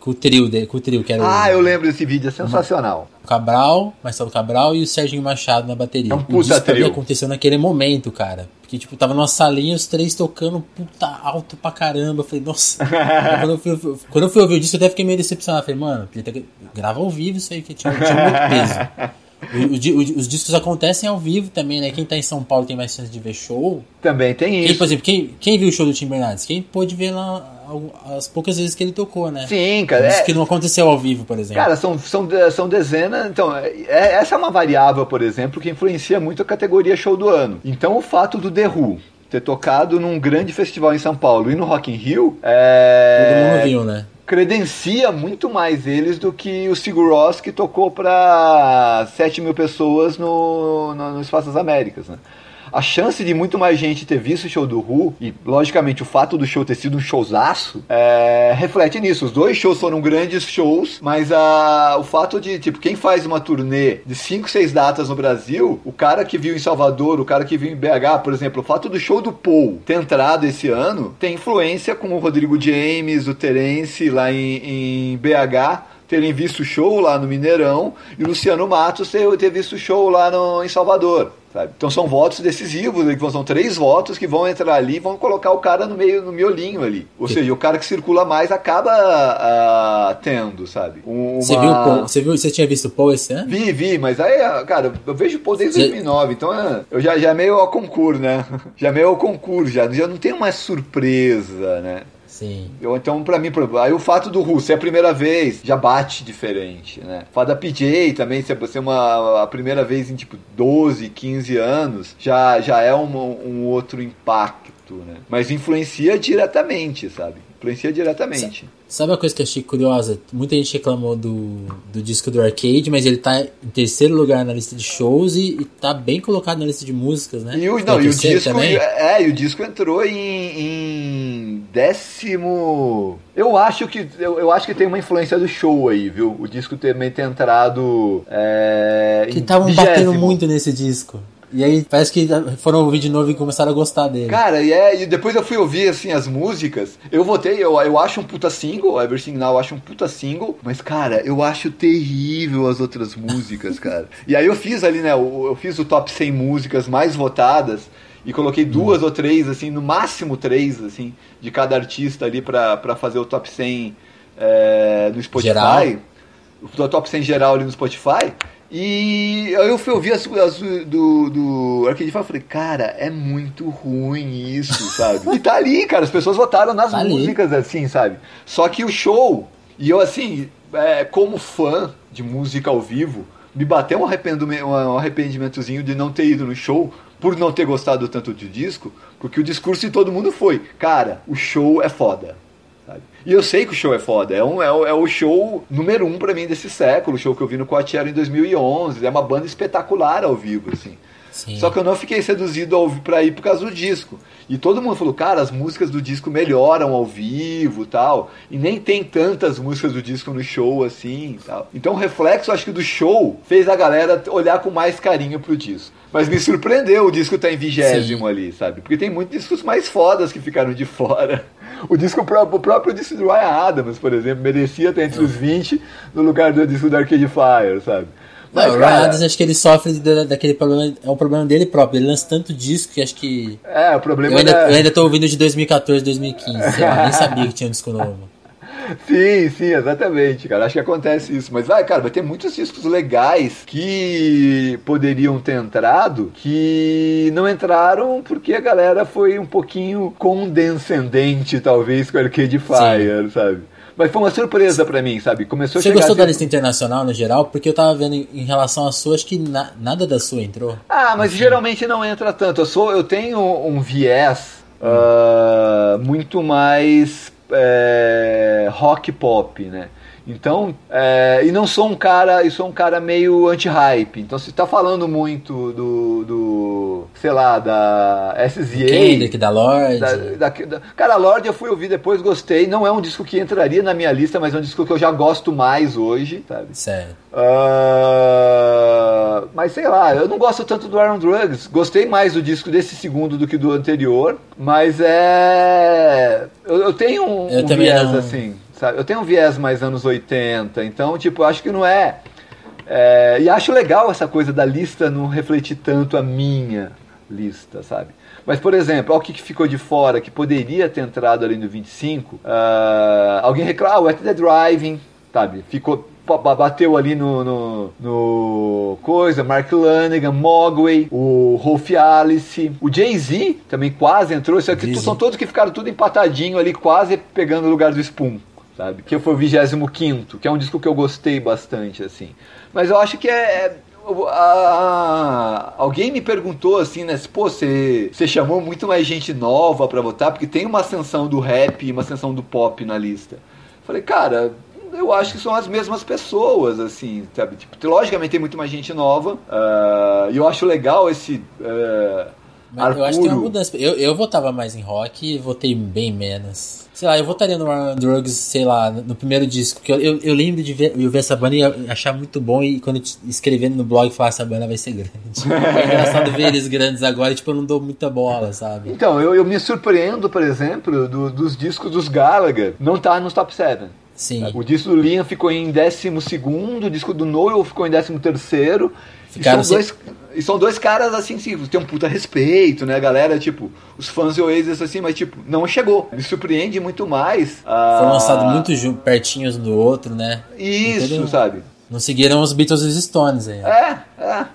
com o trio dele, com o trio que era Ah, o, eu lembro desse vídeo, é sensacional. O Cabral, Marcelo Cabral e o Serginho Machado na bateria. É um puta o trio. aconteceu naquele momento, cara. Porque, tipo, tava numa salinha, os três tocando puta alto pra caramba. Eu falei, nossa. quando, eu fui, quando eu fui ouvir o disco, eu até fiquei meio decepcionado. Eu falei, mano, grava ao vivo isso aí, que tinha, tinha muito peso. Os discos acontecem ao vivo também, né? Quem tá em São Paulo tem mais chance de ver show. Também tem quem, isso. Por exemplo, quem, quem viu o show do Tim Bernardes? Quem pôde ver lá as poucas vezes que ele tocou, né? Sim, cara. Isso é... que não aconteceu ao vivo, por exemplo. Cara, são, são, são dezenas. Então, é, essa é uma variável, por exemplo, que influencia muito a categoria show do ano. Então, o fato do The Who ter tocado num grande festival em São Paulo e no Rock in Rio. É... Todo mundo viu, né? Credencia muito mais eles do que o Sigur Ross que tocou para 7 mil pessoas no, no, no Espaço das Américas, né? A chance de muito mais gente ter visto o show do Who, e logicamente o fato do show ter sido um showzaço, é, reflete nisso. Os dois shows foram grandes shows, mas a, o fato de, tipo, quem faz uma turnê de 5, 6 datas no Brasil, o cara que viu em Salvador, o cara que viu em BH, por exemplo, o fato do show do Paul ter entrado esse ano tem influência com o Rodrigo James, o Terence lá em, em BH terem visto o show lá no Mineirão e Luciano Matos ter, ter visto o show lá no, em Salvador. Sabe? Então são votos decisivos, são três votos que vão entrar ali e vão colocar o cara no meio, no miolinho ali. Ou Sim. seja, o cara que circula mais acaba uh, tendo, sabe? Uma... Você viu o Paul? Você, viu, você tinha visto o Paul esse ano? Vi, vi, mas aí, cara, eu vejo o Paul desde você... 2009, então é, eu já, já meio ao concurso, né? Já meio ao concurso, já, já não tem uma surpresa, né? Sim. Eu, então, para mim, aí o fato do Russo ser a primeira vez já bate diferente, né? O fato da PJ também ser, ser uma, a primeira vez em tipo 12, 15 anos, já, já é um, um outro impacto, né? Mas influencia diretamente, sabe? Influencia diretamente. Sabe uma coisa que eu achei curiosa? Muita gente reclamou do, do disco do Arcade, mas ele tá em terceiro lugar na lista de shows e, e tá bem colocado na lista de músicas, né? E o, não, e o disco, também. é, e o disco entrou em, em, décimo. Eu acho que eu, eu, acho que tem uma influência do show aí, viu? O disco também ter entrado. É, que estavam batendo muito nesse disco. E aí parece que foram ouvir de novo e começaram a gostar dele. Cara, e, é, e depois eu fui ouvir assim as músicas. Eu votei, eu, eu acho um puta single, Everything Now eu acho um puta single, mas cara, eu acho terrível as outras músicas, cara. E aí eu fiz ali, né, eu, eu fiz o top 100 músicas mais votadas e coloquei duas hum. ou três, assim, no máximo três, assim, de cada artista ali pra, pra fazer o top 100 é, no Spotify. Geral? O top 100 geral ali no Spotify. E aí eu fui ouvir as, as do, do Arcade Fire e falei, cara, é muito ruim isso, sabe? e tá ali, cara, as pessoas votaram nas tá músicas, ali. assim, sabe? Só que o show, e eu assim, é, como fã de música ao vivo, me bateu um, arrependimento, um arrependimentozinho de não ter ido no show, por não ter gostado tanto do disco, porque o discurso de todo mundo foi, cara, o show é foda. E eu sei que o show é foda. É, um, é, é o show número um para mim desse século. O show que eu vi no Coachella em 2011. É uma banda espetacular ao vivo, assim. Sim. Só que eu não fiquei seduzido ao, pra ir por causa do disco. E todo mundo falou, cara, as músicas do disco melhoram ao vivo tal. E nem tem tantas músicas do disco no show assim tal. Então o reflexo, acho que do show, fez a galera olhar com mais carinho pro disco. Mas me surpreendeu o disco tá em vigésimo ali, sabe? Porque tem muitos discos mais fodas que ficaram de fora. O disco próprio, o próprio disco do Ryan Adams, por exemplo, merecia estar entre os 20 no lugar do disco do Arcade Fire, sabe? Mas, não, o Ryan Adams acho que ele sofre daquele problema, é um problema dele próprio. Ele lança tanto disco que acho que. É, o problema eu ainda, é... eu ainda tô ouvindo de 2014, 2015. Sei lá, nem sabia que tinha um disco novo. Sim, sim, exatamente, cara. Acho que acontece isso. Mas vai, cara, vai ter muitos discos legais que poderiam ter entrado que não entraram porque a galera foi um pouquinho condescendente, talvez, com Arcade Fire, sim. sabe? Mas foi uma surpresa para mim, sabe? Começou Você gostou da lista internacional no geral? Porque eu tava vendo em relação à sua, acho que na, nada da sua entrou. Ah, mas geralmente não entra tanto. Eu, sou, eu tenho um viés uh, muito mais é, rock pop, né? Então, é, e não sou um cara, e sou um cara meio anti-hype. Então, se tá falando muito do, do sei lá, da SZA. Kendrick, da Lorde. Da, da, da, cara, Lorde eu fui ouvir depois, gostei. Não é um disco que entraria na minha lista, mas é um disco que eu já gosto mais hoje, sabe? Certo. Uh, mas sei lá, eu não gosto tanto do Iron Drugs. Gostei mais do disco desse segundo do que do anterior. Mas é. Eu, eu tenho um, eu um viés não... assim. Sabe? Eu tenho um viés mais anos 80, então, tipo, acho que não é, é. E acho legal essa coisa da lista não refletir tanto a minha lista, sabe? Mas, por exemplo, olha o que ficou de fora, que poderia ter entrado ali no 25. Uh, ah, alguém reclama, ah, o At the Driving, sabe? Ficou bateu ali no, no, no, coisa, Mark Lanigan, Mogwai, o Rolf Alice, o Jay-Z também quase entrou, isso aqui são todos que ficaram tudo empatadinho ali, quase pegando o lugar do Spoon sabe? Que foi o 25 que é um disco que eu gostei bastante, assim. Mas eu acho que é, é a, alguém me perguntou assim, né? Pô, você, chamou muito mais gente nova para votar, porque tem uma ascensão do rap e uma ascensão do pop na lista. Falei, cara, eu acho que são as mesmas pessoas, assim, sabe? Tipo, logicamente tem muito mais gente nova. Uh, e eu acho legal esse. Uh, eu acho que tem uma mudança. Eu, eu votava mais em rock e votei bem menos. Sei lá, eu votaria no War Drugs, sei lá, no primeiro disco. Porque eu, eu, eu lembro de ver, eu ver essa banda e achar muito bom. E quando escrevendo no blog, falar essa banda vai ser grande. é engraçado ver eles grandes agora e tipo, eu não dou muita bola, sabe? Então, eu, eu me surpreendo, por exemplo, do, dos discos dos Gallagher. Não tá nos top 7. Sim. O disco do Liam ficou em 12, o disco do Noel ficou em 13. Ficaram são, dois, e são dois caras assim, sim, tem um puta respeito, né? A galera, tipo, os fãs de Oasis assim, mas tipo, não chegou. Me surpreende muito mais. A... Foram lançados muito pertinhos um do outro, né? Isso, sabe? Não seguiram os Beatles e os Stones aí. É, é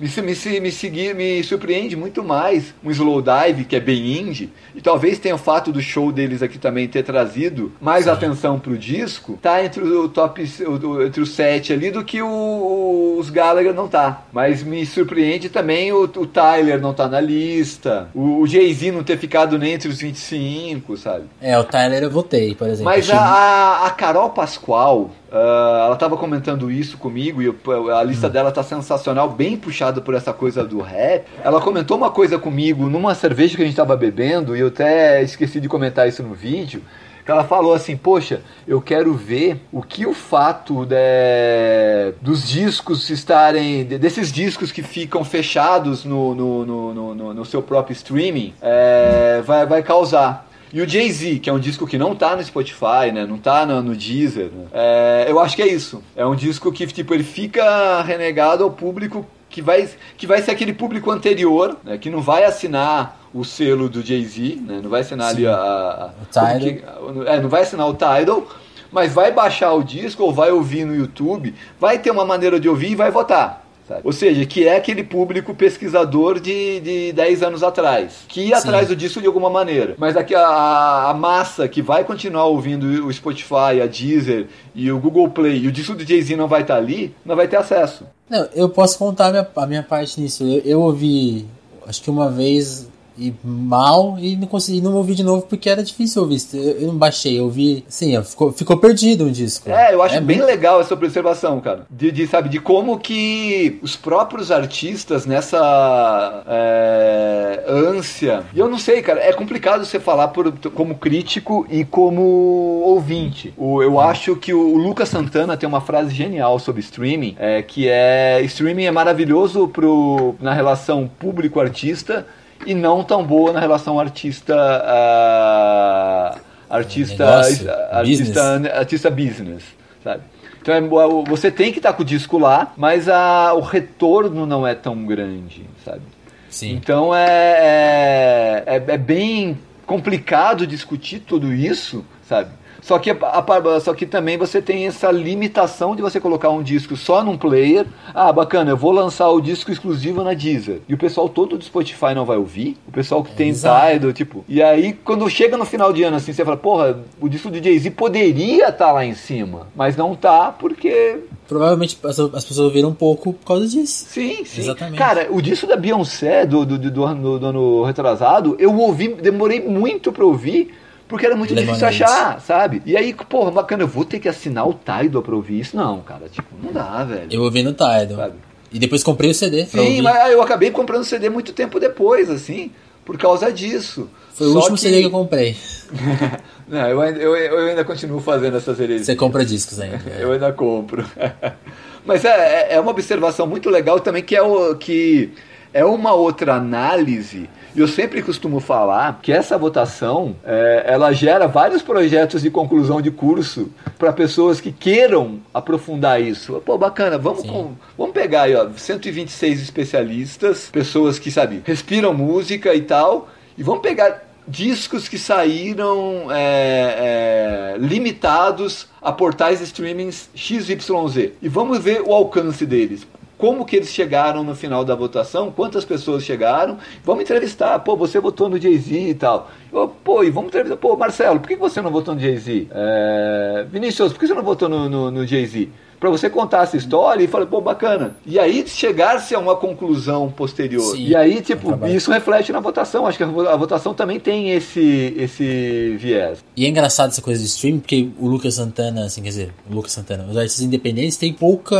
me, me, me, seguir, me surpreende muito mais um slow dive que é bem indie e talvez tenha o fato do show deles aqui também ter trazido mais Sim. atenção pro disco tá entre o top entre o set ali do que o, os Gallagher não tá. Mas me surpreende também o, o Tyler não tá na lista o, o Jay-Z não ter ficado nem entre os 25 sabe? É o Tyler eu votei por exemplo. Mas a, a Carol Pascoal Uh, ela estava comentando isso comigo e eu, a lista hum. dela tá sensacional, bem puxada por essa coisa do rap. Ela comentou uma coisa comigo numa cerveja que a gente estava bebendo e eu até esqueci de comentar isso no vídeo. Que ela falou assim: Poxa, eu quero ver o que o fato de, dos discos estarem. desses discos que ficam fechados no, no, no, no, no seu próprio streaming é, vai, vai causar. E o Jay-Z, que é um disco que não tá no Spotify, né? Não tá no, no Deezer, né? é, eu acho que é isso. É um disco que, tipo, ele fica renegado ao público que vai, que vai ser aquele público anterior, né? Que não vai assinar o selo do Jay-Z, né? Não vai assinar Sim. ali a... a o Tidal. É, não vai assinar o Tidal, mas vai baixar o disco ou vai ouvir no YouTube, vai ter uma maneira de ouvir e vai votar. Sabe? Ou seja, que é aquele público pesquisador de, de 10 anos atrás, que ia Sim. atrás do disco de alguma maneira. Mas aqui a, a, massa que vai continuar ouvindo o Spotify, a Deezer e o Google Play e o disco do Jay-Z não vai estar ali, não vai ter acesso. Não, eu posso contar a minha, a minha parte nisso. Eu, eu ouvi, acho que uma vez e mal e não consegui não ouvi de novo porque era difícil ouvir. Eu, não baixei, eu ouvi, sim, ficou, ficou perdido um disco. É, eu acho é bem muito... legal essa observação, cara. De, de, sabe, de como que os próprios artistas nessa é, ânsia. E eu não sei, cara, é complicado você falar por, como crítico e como ouvinte. O, eu acho que o, o Lucas Santana tem uma frase genial sobre streaming, é, que é streaming é maravilhoso pro, na relação público-artista e não tão boa na relação artista uh, artista Negócio, artista business. artista business, sabe? Então é, você tem que estar tá com o disco lá, mas a, o retorno não é tão grande, sabe? Sim. Então é, é, é bem complicado discutir tudo isso, sabe? Só que, a, a, só que também você tem essa limitação de você colocar um disco só num player. Ah, bacana, eu vou lançar o disco exclusivo na Deezer. E o pessoal todo do Spotify não vai ouvir. O pessoal que tem Tidal, tipo. E aí, quando chega no final de ano, assim, você fala, porra, o disco do Jay-Z poderia estar tá lá em cima. Mas não tá porque provavelmente as, as, pessoas ouviram um pouco por causa disso. Sim, sim. Exatamente. Cara, o disco da Beyoncé do, do, do, do, do ano retrasado, eu ouvi, demorei muito pra ouvir, porque era muito difícil achar, sabe? E aí, porra, bacana, eu vou ter que assinar o Tidal pra ouvir isso? Não, cara, tipo, não dá, velho. Eu ouvi no Tidal. Sabe? E depois comprei o CD. Sim, mas eu acabei comprando o CD muito tempo depois, assim, por causa disso. Foi Só o último que... CD que eu comprei. não, eu, eu, eu ainda continuo fazendo essas heresias. Você compra discos ainda. É. eu ainda compro. mas é, é, é uma observação muito legal também, que é o que é uma outra análise eu sempre costumo falar que essa votação é, ela gera vários projetos de conclusão de curso para pessoas que queiram aprofundar isso. Pô, bacana, vamos, com, vamos pegar aí, ó, 126 especialistas, pessoas que, sabe, respiram música e tal, e vamos pegar discos que saíram é, é, limitados a portais de streamings XYZ. E vamos ver o alcance deles como que eles chegaram no final da votação, quantas pessoas chegaram, vamos entrevistar, pô, você votou no Jay-Z e tal. Pô, e vamos entrevistar, pô, Marcelo, por que você não votou no Jay-Z? É, por que você não votou no, no, no Jay-Z? Para você contar essa história e falar, pô, bacana. E aí chegar-se a uma conclusão posterior. Sim, e aí, tipo, é isso reflete na votação. Acho que a votação também tem esse, esse viés. E é engraçado essa coisa de streaming, porque o Lucas Santana, assim, quer dizer, o Lucas Santana, os artistas independentes têm pouca,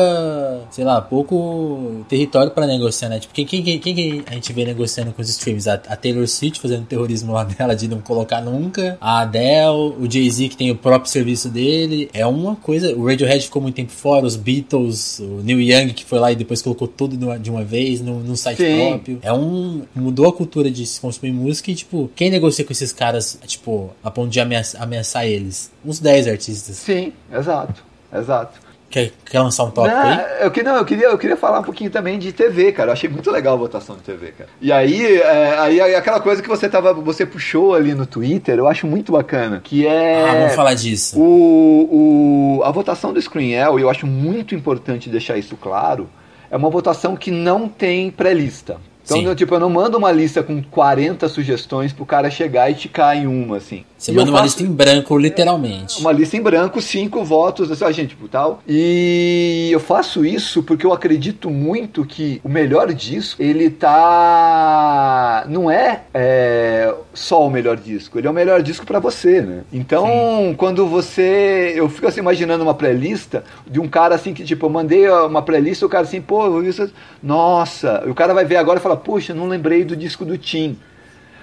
sei lá, pouco território para negociar, né? Tipo, quem, quem, quem, quem, a gente vê negociando com os streams? A, a Taylor Swift fazendo terrorismo lá dela de não colocar nunca, a Adele, o Jay-Z que tem o próprio serviço dele. É uma coisa. O Radiohead ficou muito tempo fora, os Beatles, o Neil Young que foi lá e depois colocou tudo de uma vez no, no site Sim. próprio. É um. mudou a cultura de se consumir música e, tipo, quem negocia com esses caras, tipo, a ponto de ameaçar, ameaçar eles? Uns 10 artistas. Sim, exato. Exato. Quer, quer lançar um tópico não, aí? Eu, que, não, eu, queria, eu queria falar um pouquinho também de TV, cara. Eu achei muito legal a votação de TV, cara. E aí, é, aí aquela coisa que você tava. Você puxou ali no Twitter, eu acho muito bacana. Que é. Ah, vamos falar disso. O, o, a votação do Screenel, e eu acho muito importante deixar isso claro, é uma votação que não tem pré-lista. Então, eu, tipo, eu não mando uma lista com 40 sugestões pro cara chegar e ticar em uma, assim. Você e manda uma lista em branco, literalmente. Uma lista em branco, cinco votos, assim, a gente, tipo, tal. E eu faço isso porque eu acredito muito que o melhor disco, ele tá. Não é, é só o melhor disco, ele é o melhor disco para você, né? Então, Sim. quando você. Eu fico assim imaginando uma playlist de um cara assim que, tipo, eu mandei uma playlist, o cara assim, pô, isso. Nossa, e o cara vai ver agora e fala, poxa, não lembrei do disco do Tim.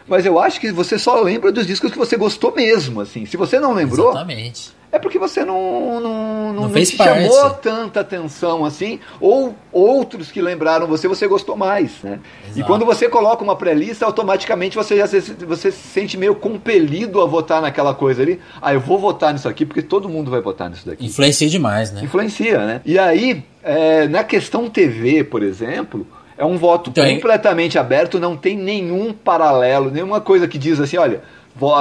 Mas eu acho que você só lembra dos discos que você gostou mesmo, assim. Se você não lembrou, Exatamente. é porque você não não, não, não, não chamou tanta atenção assim, ou outros que lembraram você, você gostou mais, né? Exato. E quando você coloca uma pré-lista, automaticamente você já se, você se sente meio compelido a votar naquela coisa ali. Ah, eu vou votar nisso aqui porque todo mundo vai votar nisso daqui. Influencia demais, né? Influencia, né? E aí, é, na questão TV, por exemplo, é um voto completamente aberto, não tem nenhum paralelo, nenhuma coisa que diz assim, olha,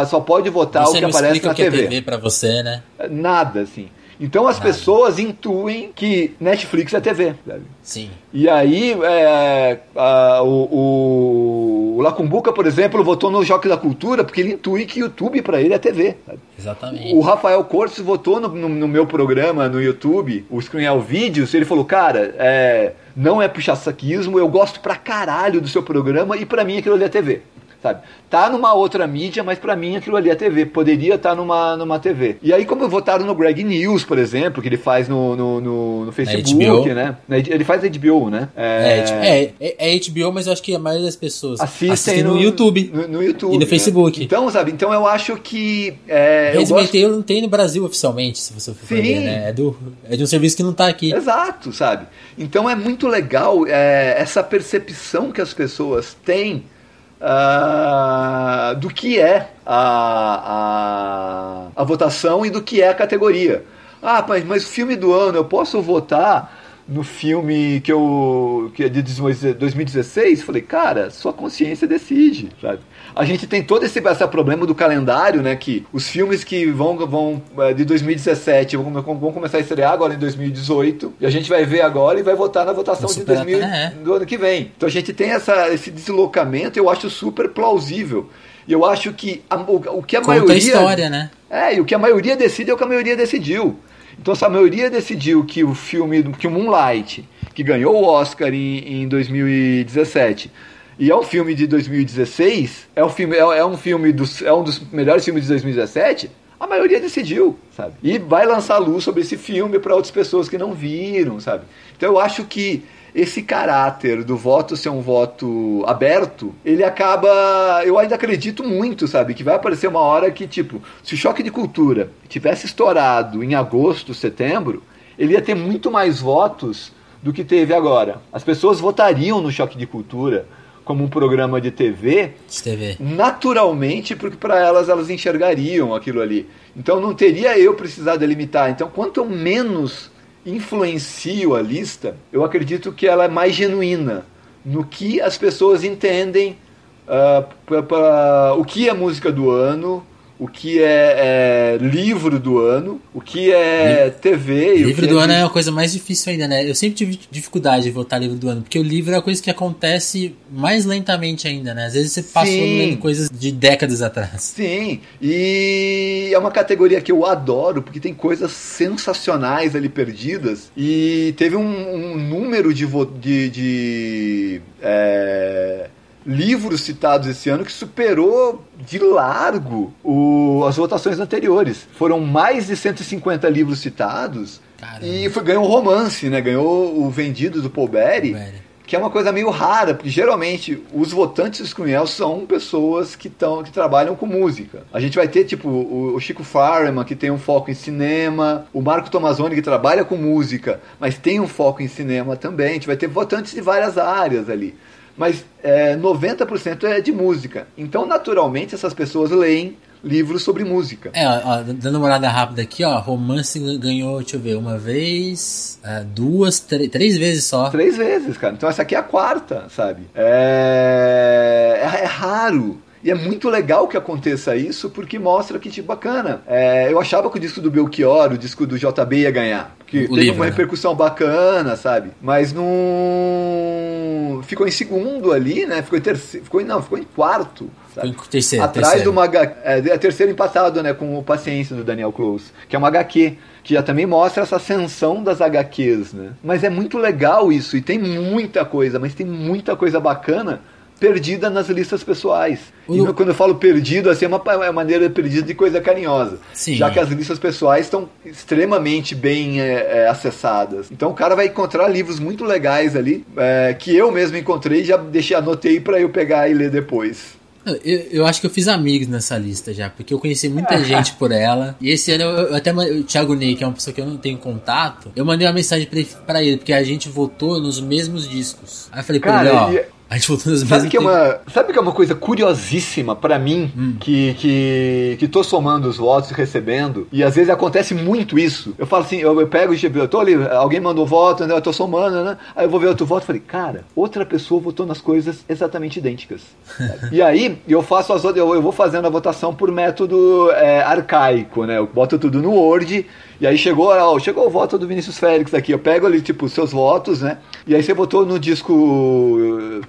só pode votar o que aparece na o que TV. É TV para você, né? Nada, assim. Então as Nada. pessoas intuem que Netflix é TV. Sabe? Sim. E aí é, a, o, o Lacumbuca, por exemplo, votou no Joque da Cultura porque ele intui que YouTube para ele é TV. Sabe? Exatamente. O Rafael Cortes votou no, no, no, meu programa no YouTube, o Screenel Vídeos, ele falou, cara, é, não é puxa-saquismo, eu gosto pra caralho do seu programa e para mim aquilo ali é TV sabe? Tá numa outra mídia, mas para mim aquilo ali é TV, poderia estar tá numa, numa TV. E aí, como votaram no Greg News, por exemplo, que ele faz no, no, no, no Facebook, né? Ele faz HBO, né? É... É, é, é, HBO, mas eu acho que a maioria das pessoas assistem, assistem no, no, YouTube. No, no, YouTube. E no né? Facebook. Então, sabe? Então eu acho que. É, Resident gosto... Não tem no Brasil oficialmente, se você for Sim. ver, né? É, do, é de um serviço que não tá aqui. Exato, sabe? Então é muito legal é, essa percepção que as pessoas têm uh, do que é a, a, a votação e do que é a categoria. Ah, mas, mas o filme do ano, eu posso votar no filme que eu que é de 2016? Falei, cara, sua consciência decide, sabe? A gente tem todo esse, esse problema do calendário, né? Que os filmes que vão, vão é, de 2017 vão, vão começar a estrear agora em 2018 e a gente vai ver agora e vai votar na votação de 2000, é. do ano que vem. Então a gente tem essa, esse deslocamento, eu acho super plausível. E eu acho que a, o, o, que a Conta maioria. A história, né? É, e o que a maioria decide é o que a maioria decidiu. Então, se a maioria decidiu que o filme, que o Moonlight, que ganhou o Oscar em, em 2017, e é um filme de 2016, é um filme, é, é um filme dos, é um dos melhores filmes de 2017. A maioria decidiu, sabe? E vai lançar luz sobre esse filme para outras pessoas que não viram, sabe? Então eu acho que esse caráter do voto ser um voto aberto, ele acaba. Eu ainda acredito muito, sabe? Que vai aparecer uma hora que, tipo, se o choque de cultura tivesse estourado em agosto, setembro, ele ia ter muito mais votos do que teve agora. As pessoas votariam no choque de cultura como um programa de TV, de TV. naturalmente, porque para elas elas enxergariam aquilo ali. Então não teria eu precisado delimitar. Então, quanto menos influencio a lista, eu acredito que ela é mais genuína no que as pessoas entendem uh, ah, para o que é música do ano, o que é, é, livro do ano, o que é TV. Livro do é ano é a coisa mais difícil ainda, né? Eu sempre tive dificuldade de votar livro do ano, porque o livro é a coisa que acontece mais lentamente ainda, né? Às vezes você passou Sim. lendo coisas de décadas atrás. Sim, e é uma categoria que eu adoro, porque tem coisas sensacionais ali perdidas, e teve um, um número de. de, de é livros citados esse ano que superou de largo o, as votações anteriores. Foram mais de 150 livros citados Caramba. e foi, ganhou um romance, né? Ganhou o Vendido do Paul Berry. Que é uma coisa meio rara, porque geralmente os votantes do Screenel são pessoas que, tão, que trabalham com música. A gente vai ter, tipo, o, o Chico Farman, que tem um foco em cinema, o Marco Tomazoni, que trabalha com música, mas tem um foco em cinema também. A gente vai ter votantes de várias áreas ali mas é, 90% é de música. Então, naturalmente, essas pessoas leem livros sobre música. É, ó, dando uma olhada rápida aqui, ó, romance ganhou, deixa eu ver, uma vez, é, duas, três vezes só. Três vezes, cara. Então essa aqui é a quarta, sabe? É, é, é raro. E é muito legal que aconteça isso, porque mostra que, tipo, bacana. É, eu achava que o disco do Belchior, o disco do JB ia ganhar. Que o teve livro, uma né? repercussão né? bacana, sabe? Mas não. Ficou em segundo ali, né? Ficou em terceiro. Ficou em, não, ficou em quarto. Sabe? Ficou em terceiro. Atrás terceiro. de uma. É, é terceiro empatado, né? Com o Paciência do Daniel Close. Que é uma HQ que já também mostra essa ascensão das HQs, né? Mas é muito legal isso, e tem muita coisa, mas tem muita coisa bacana perdida nas listas pessoais. O... E quando eu falo perdido, assim, é uma, é uma maneira perdida de coisa carinhosa. Sim. Já que as listas pessoais estão extremamente bem é, é, acessadas. Então o cara vai encontrar livros muito legais ali, é, que eu mesmo encontrei e já deixei, anotei para eu pegar e ler depois. Eu, eu, acho que eu fiz amigos nessa lista já, porque eu conheci muita gente por ela. E esse ano eu, eu até o Thiago Ney, que é uma pessoa que eu não tenho contato, eu mandei uma mensagem pra ele, ele porque a gente votou nos mesmos discos. Aí eu falei pra ele, ó. A gente voltou nos sabe que é uma Sabe que é uma coisa curiosíssima para mim, hum. que, que, que tô somando os votos e recebendo, e às vezes acontece muito isso. Eu falo assim, eu, eu pego e eu tô ali, alguém mandou voto, né, eu tô somando, né? Aí eu vou ver outro voto e falei, cara, outra pessoa votou nas coisas exatamente idênticas. e aí eu faço as eu, eu vou fazendo a votação por método é, arcaico, né? Eu boto tudo no Word e aí chegou, ó, chegou o voto do Vinícius Félix aqui. Eu pego ali, tipo, seus votos, né? E aí você votou no disco.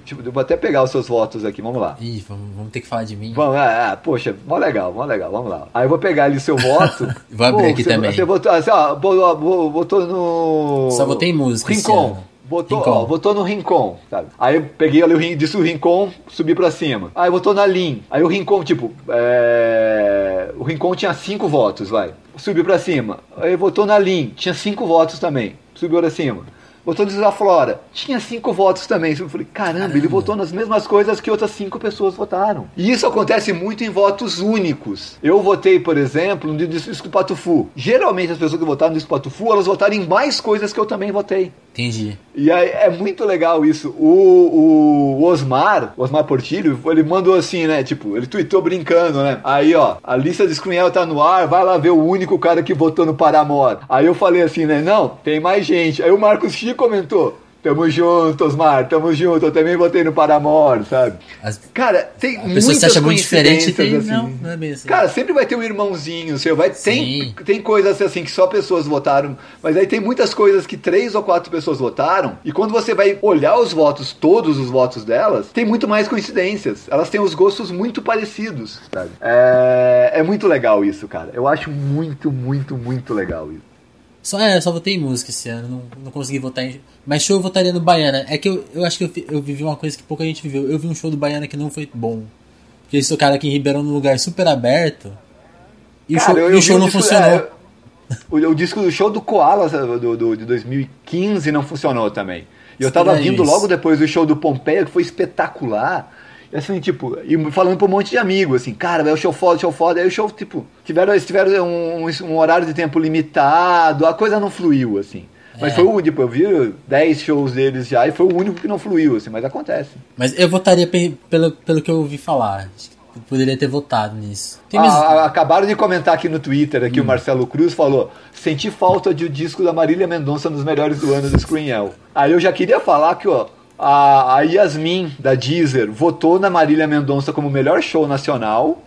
Tipo, eu vou até pegar os seus votos aqui, vamos lá. Ih, vamos, vamos ter que falar de mim. Vamos, ah, poxa, mó legal, mó legal, vamos lá. Aí eu vou pegar ali o seu voto. vou abrir Pô, aqui você, também. Você votou, assim, ó, votou no. Só votei música. Rincon. Botou, ó, botou no Rincon, sabe? Aí eu peguei ali o disse o Rincon, subi pra cima. Aí botou na Lin. Aí o Rincon, tipo, é... o Rincon tinha cinco votos, vai. Subiu pra cima. Aí votou na Lin, tinha cinco votos também. Subiu pra cima votou no Flora. Tinha cinco votos também. Eu falei, caramba, caramba, ele votou nas mesmas coisas que outras cinco pessoas votaram. E isso acontece muito em votos únicos. Eu votei, por exemplo, no disco do Patufu. Geralmente as pessoas que votaram no disco do Patufu, elas votaram em mais coisas que eu também votei. Entendi. E aí, é muito legal isso. O, o Osmar, Osmar Portilho, ele mandou assim, né? Tipo, ele tweetou brincando, né? Aí, ó, a lista de Screenel tá no ar, vai lá ver o único cara que votou no Paramore. Aí eu falei assim, né? Não, tem mais gente. Aí o Marcos Chico comentou. Tamo junto, Osmar, tamo junto. Eu também votei no Paramor, sabe? As... Cara, tem muitas se acha muito diferente, tem... assim. Não, não é bem assim. Cara, sempre vai ter um irmãozinho seu. Vai... Tem, tem coisas assim que só pessoas votaram, mas aí tem muitas coisas que três ou quatro pessoas votaram. E quando você vai olhar os votos, todos os votos delas, tem muito mais coincidências. Elas têm os gostos muito parecidos, sabe? É, é muito legal isso, cara. Eu acho muito, muito, muito legal isso. Só, é, só votei em música esse ano, não, não consegui votar em. Mas show eu votaria no Baiana. É que eu, eu acho que eu, eu vivi uma coisa que pouca gente viveu. Eu vi um show do Baiana que não foi bom. Porque eles tocaram aqui em Ribeirão num lugar super aberto. E Cara, o show, eu, eu o show não disco, funcionou. É, o, o, disco do show do Koala do, do, de 2015 não funcionou também. E eu tava vindo logo depois do show do Pompeia, que foi espetacular assim, tipo, e falando pra um monte de amigos, assim, cara, vai o show foda, show foda. Aí o show, tipo, tiveram, eles tiveram um, um, horário de tempo limitado, a coisa não fluiu, assim. Mas é. foi o único, tipo, eu vi 10 shows deles já e foi o único que não fluiu, assim, mas acontece. Mas eu votaria pelo, pelo que eu ouvi falar. poderia ter votado nisso. Ah. Acabaram de comentar aqui no Twitter, aqui hum. o Marcelo Cruz falou: senti falta de o um disco da Marília Mendonça nos melhores do ano do Screenel. Aí eu já queria falar que, ó, a, a Yasmin, da Deezer, votou na Marília Mendonça como melhor show nacional.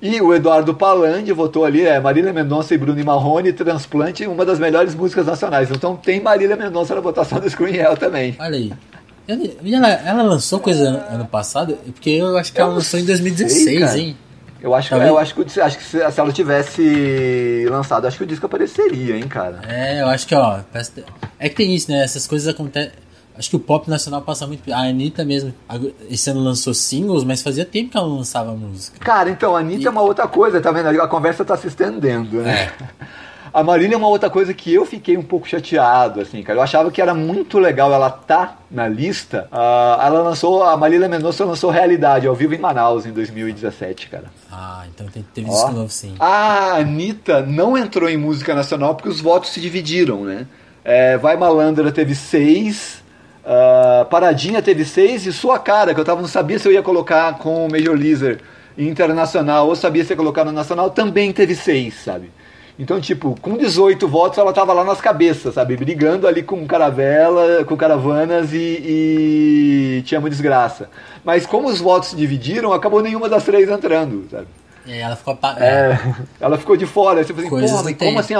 E o Eduardo Palandi votou ali, é Marília Mendonça e Bruno Marrone, Transplante, uma das melhores músicas nacionais. Então tem Marília Mendonça na votação do Screen Hell também. Olha aí. Ela, ela lançou coisa ano passado? Porque eu acho que eu ela lançou em 2016, sei, hein? Eu acho, que, eu acho que, acho que se, se, ela tivesse lançado, acho que o disco apareceria, hein, cara. É, eu acho que, ó. É que tem isso, né? Essas coisas acontecem. Acho que o pop nacional passa muito. A Anitta mesmo, esse ano lançou singles, mas fazia tempo que ela não lançava música. Cara, então, a Anitta e... é uma outra coisa, tá vendo? A conversa tá se estendendo, né? É. A Marília é uma outra coisa que eu fiquei um pouco chateado, assim, cara. Eu achava que era muito legal ela tá na lista. Uh, ela lançou, a Marília Mendonça lançou Realidade ao vivo em Manaus em 2017, cara. Ah, então teve disco novo sim. A Anitta não entrou em música nacional porque os votos se dividiram, né? É, Vai Malandra teve seis, uh, Paradinha teve seis e Sua Cara, que eu tava, não sabia se eu ia colocar com o Major Lazer internacional ou sabia se ia colocar no nacional, também teve seis, sabe? Então, tipo, com 18 votos ela tava lá nas cabeças, sabe? Brigando ali com caravela, com caravanas e, e tinha uma desgraça. Mas como os votos se dividiram, acabou nenhuma das três entrando, sabe? É, ela ficou é, Ela ficou de fora. Você assim, Porra, como assim?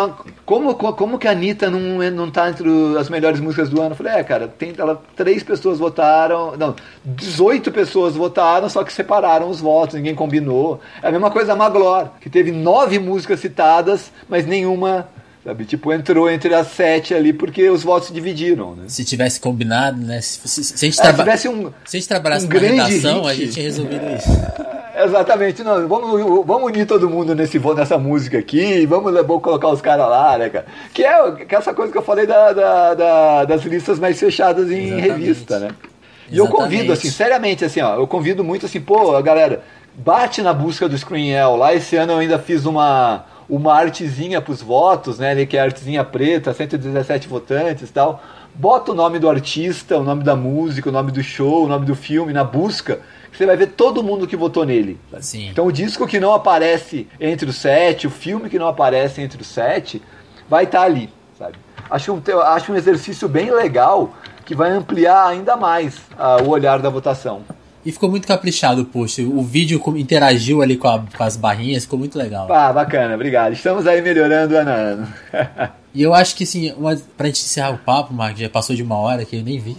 Como, como que a Anitta não, não tá entre as melhores músicas do ano? Eu falei, é, cara, tem, ela, três pessoas votaram. Não, 18 pessoas votaram, só que separaram os votos, ninguém combinou. É a mesma coisa a Maglor, que teve nove músicas citadas, mas nenhuma Sabe? Tipo, entrou entre as sete ali porque os votos se dividiram, né? Se tivesse combinado, né? Se, se, se a gente, é, tivesse um, se a gente trabalhasse um grande redação, hit. a gente tinha resolvido isso. Exatamente, não, vamos, vamos unir todo mundo nesse, nessa música aqui, vamos, vamos colocar os caras lá, né, cara? Que é, que é essa coisa que eu falei da, da, da das listas mais fechadas em Exatamente. revista, né? E Exatamente. eu convido, assim, seriamente, assim, ó, eu convido muito, assim, pô, galera, bate na busca do Screen L. Lá esse ano eu ainda fiz uma uma artezinha para os votos, né? Que é a artezinha preta, 117 votantes tal. Bota o nome do artista, o nome da música, o nome do show, o nome do filme na busca, você vai ver todo mundo que votou nele. Sim. Então o disco que não aparece entre os sete, o filme que não aparece entre os sete, vai estar tá ali, sabe? Acho um, acho um exercício bem legal que vai ampliar ainda mais uh, o olhar da votação. E ficou muito caprichado o post. O vídeo interagiu ali com, a, com, as barrinhas, ficou muito legal. Ah, bacana, obrigado. Estamos aí melhorando ano a ano. e eu acho que assim, uma, pra gente encerrar o papo, Mark, já passou de uma hora que eu nem vi.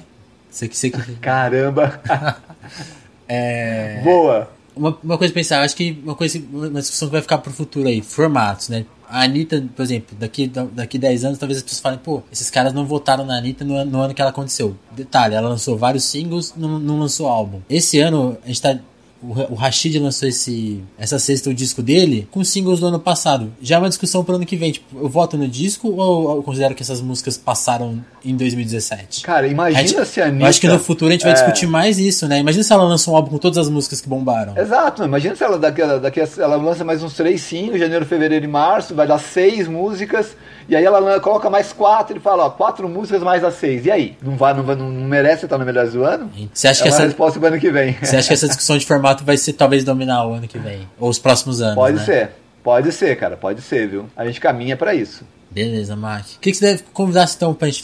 Você que você que. Caramba! é... Boa! Uma, uma coisa pra pensar, acho que uma coisa, uma discussão que vai ficar pro futuro aí, formatos, né? A Anitta, por exemplo, daqui, daqui 10 anos, talvez as pessoas falem, pô, esses caras não votaram na Anitta no, no ano que ela aconteceu. Detalhe, ela lançou vários singles, não, não lançou álbum. Esse ano, a gente tá o, Rashid lançou esse, essa sexta o disco dele com singles do ano passado. Já é uma discussão pro ano que vem. Tipo, eu voto no disco ou eu considero que essas músicas passaram em 2017? Cara, imagina a gente, se a Anitta... Eu acho que no futuro a gente vai é... discutir mais isso, né? Imagina se ela lança um álbum com todas as músicas que bombaram. Exato, imagina se ela daqui, daqui ela lança mais uns três singles, janeiro, fevereiro e março, vai dar seis músicas e aí ela coloca mais quatro e fala, ó, quatro músicas mais as seis. E aí? Não, vai, não, vai, não merece estar no melhor do ano? Você acha é que essa resposta ano que vem. Você acha que essa discussão de formato vai ser talvez dominar o ano que vem? Ou os próximos anos? Pode né? ser. Pode ser, cara, pode ser, viu? A gente caminha para isso. Beleza, Mark. O que, que você deve convidar então pra gente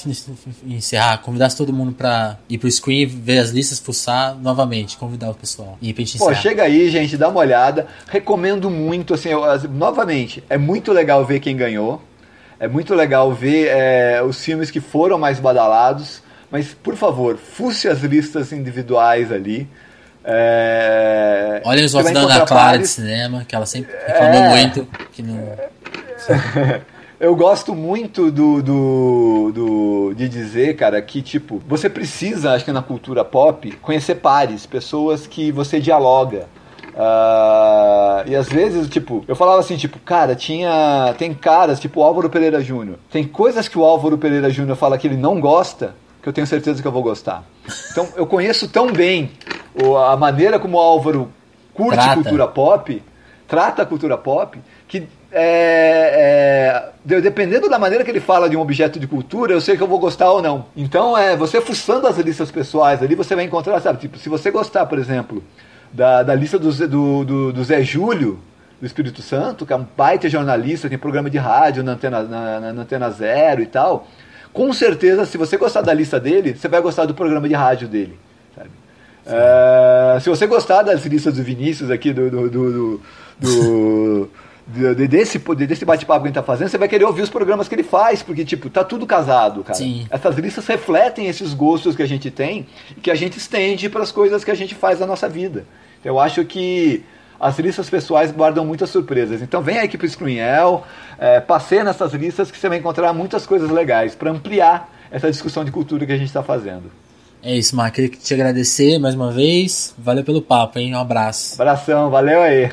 encerrar? Convidar todo mundo pra ir pro screen, ver as listas, fuçar novamente, convidar o pessoal. E pra gente encerrar. Pô, chega aí, gente, dá uma olhada. Recomendo muito, assim, eu, novamente, é muito legal ver quem ganhou. É muito legal ver é, os filmes que foram mais badalados, mas por favor, fuce as listas individuais ali. É... Olha os votos da Ana Clara de cinema, que ela sempre reclamou é... muito. Que não... Eu gosto muito do, do, do, de dizer, cara, que tipo, você precisa, acho que na cultura pop, conhecer pares, pessoas que você dialoga. Uh, e às vezes, tipo, eu falava assim, tipo, cara, tinha. Tem caras, tipo o Álvaro Pereira Júnior. Tem coisas que o Álvaro Pereira Júnior fala que ele não gosta, que eu tenho certeza que eu vou gostar. Então, eu conheço tão bem a maneira como o Álvaro curte trata. cultura pop, trata a cultura pop, que é, é, dependendo da maneira que ele fala de um objeto de cultura, eu sei que eu vou gostar ou não. Então, é, você fuçando as listas pessoais ali, você vai encontrar, sabe, tipo, se você gostar, por exemplo, da, da lista do, do, do, do Zé Júlio, do Espírito Santo, que é um baita jornalista, tem programa de rádio na Antena, na, na Antena Zero e tal. Com certeza, se você gostar da lista dele, você vai gostar do programa de rádio dele. Uh, se você gostar das listas do Vinícius aqui, do, do, do, do desse, desse bate-papo que a gente tá fazendo, você vai querer ouvir os programas que ele faz, porque, tipo, tá tudo casado, cara. Sim. Essas listas refletem esses gostos que a gente tem e que a gente estende para as coisas que a gente faz na nossa vida. Eu acho que as listas pessoais guardam muitas surpresas. Então vem aqui pro Screenel, é, passeia nessas listas que você vai encontrar muitas coisas legais para ampliar essa discussão de cultura que a gente está fazendo. É isso, Mark. Queria te agradecer mais uma vez. Valeu pelo papo, hein? Um abraço. Abração, valeu aí.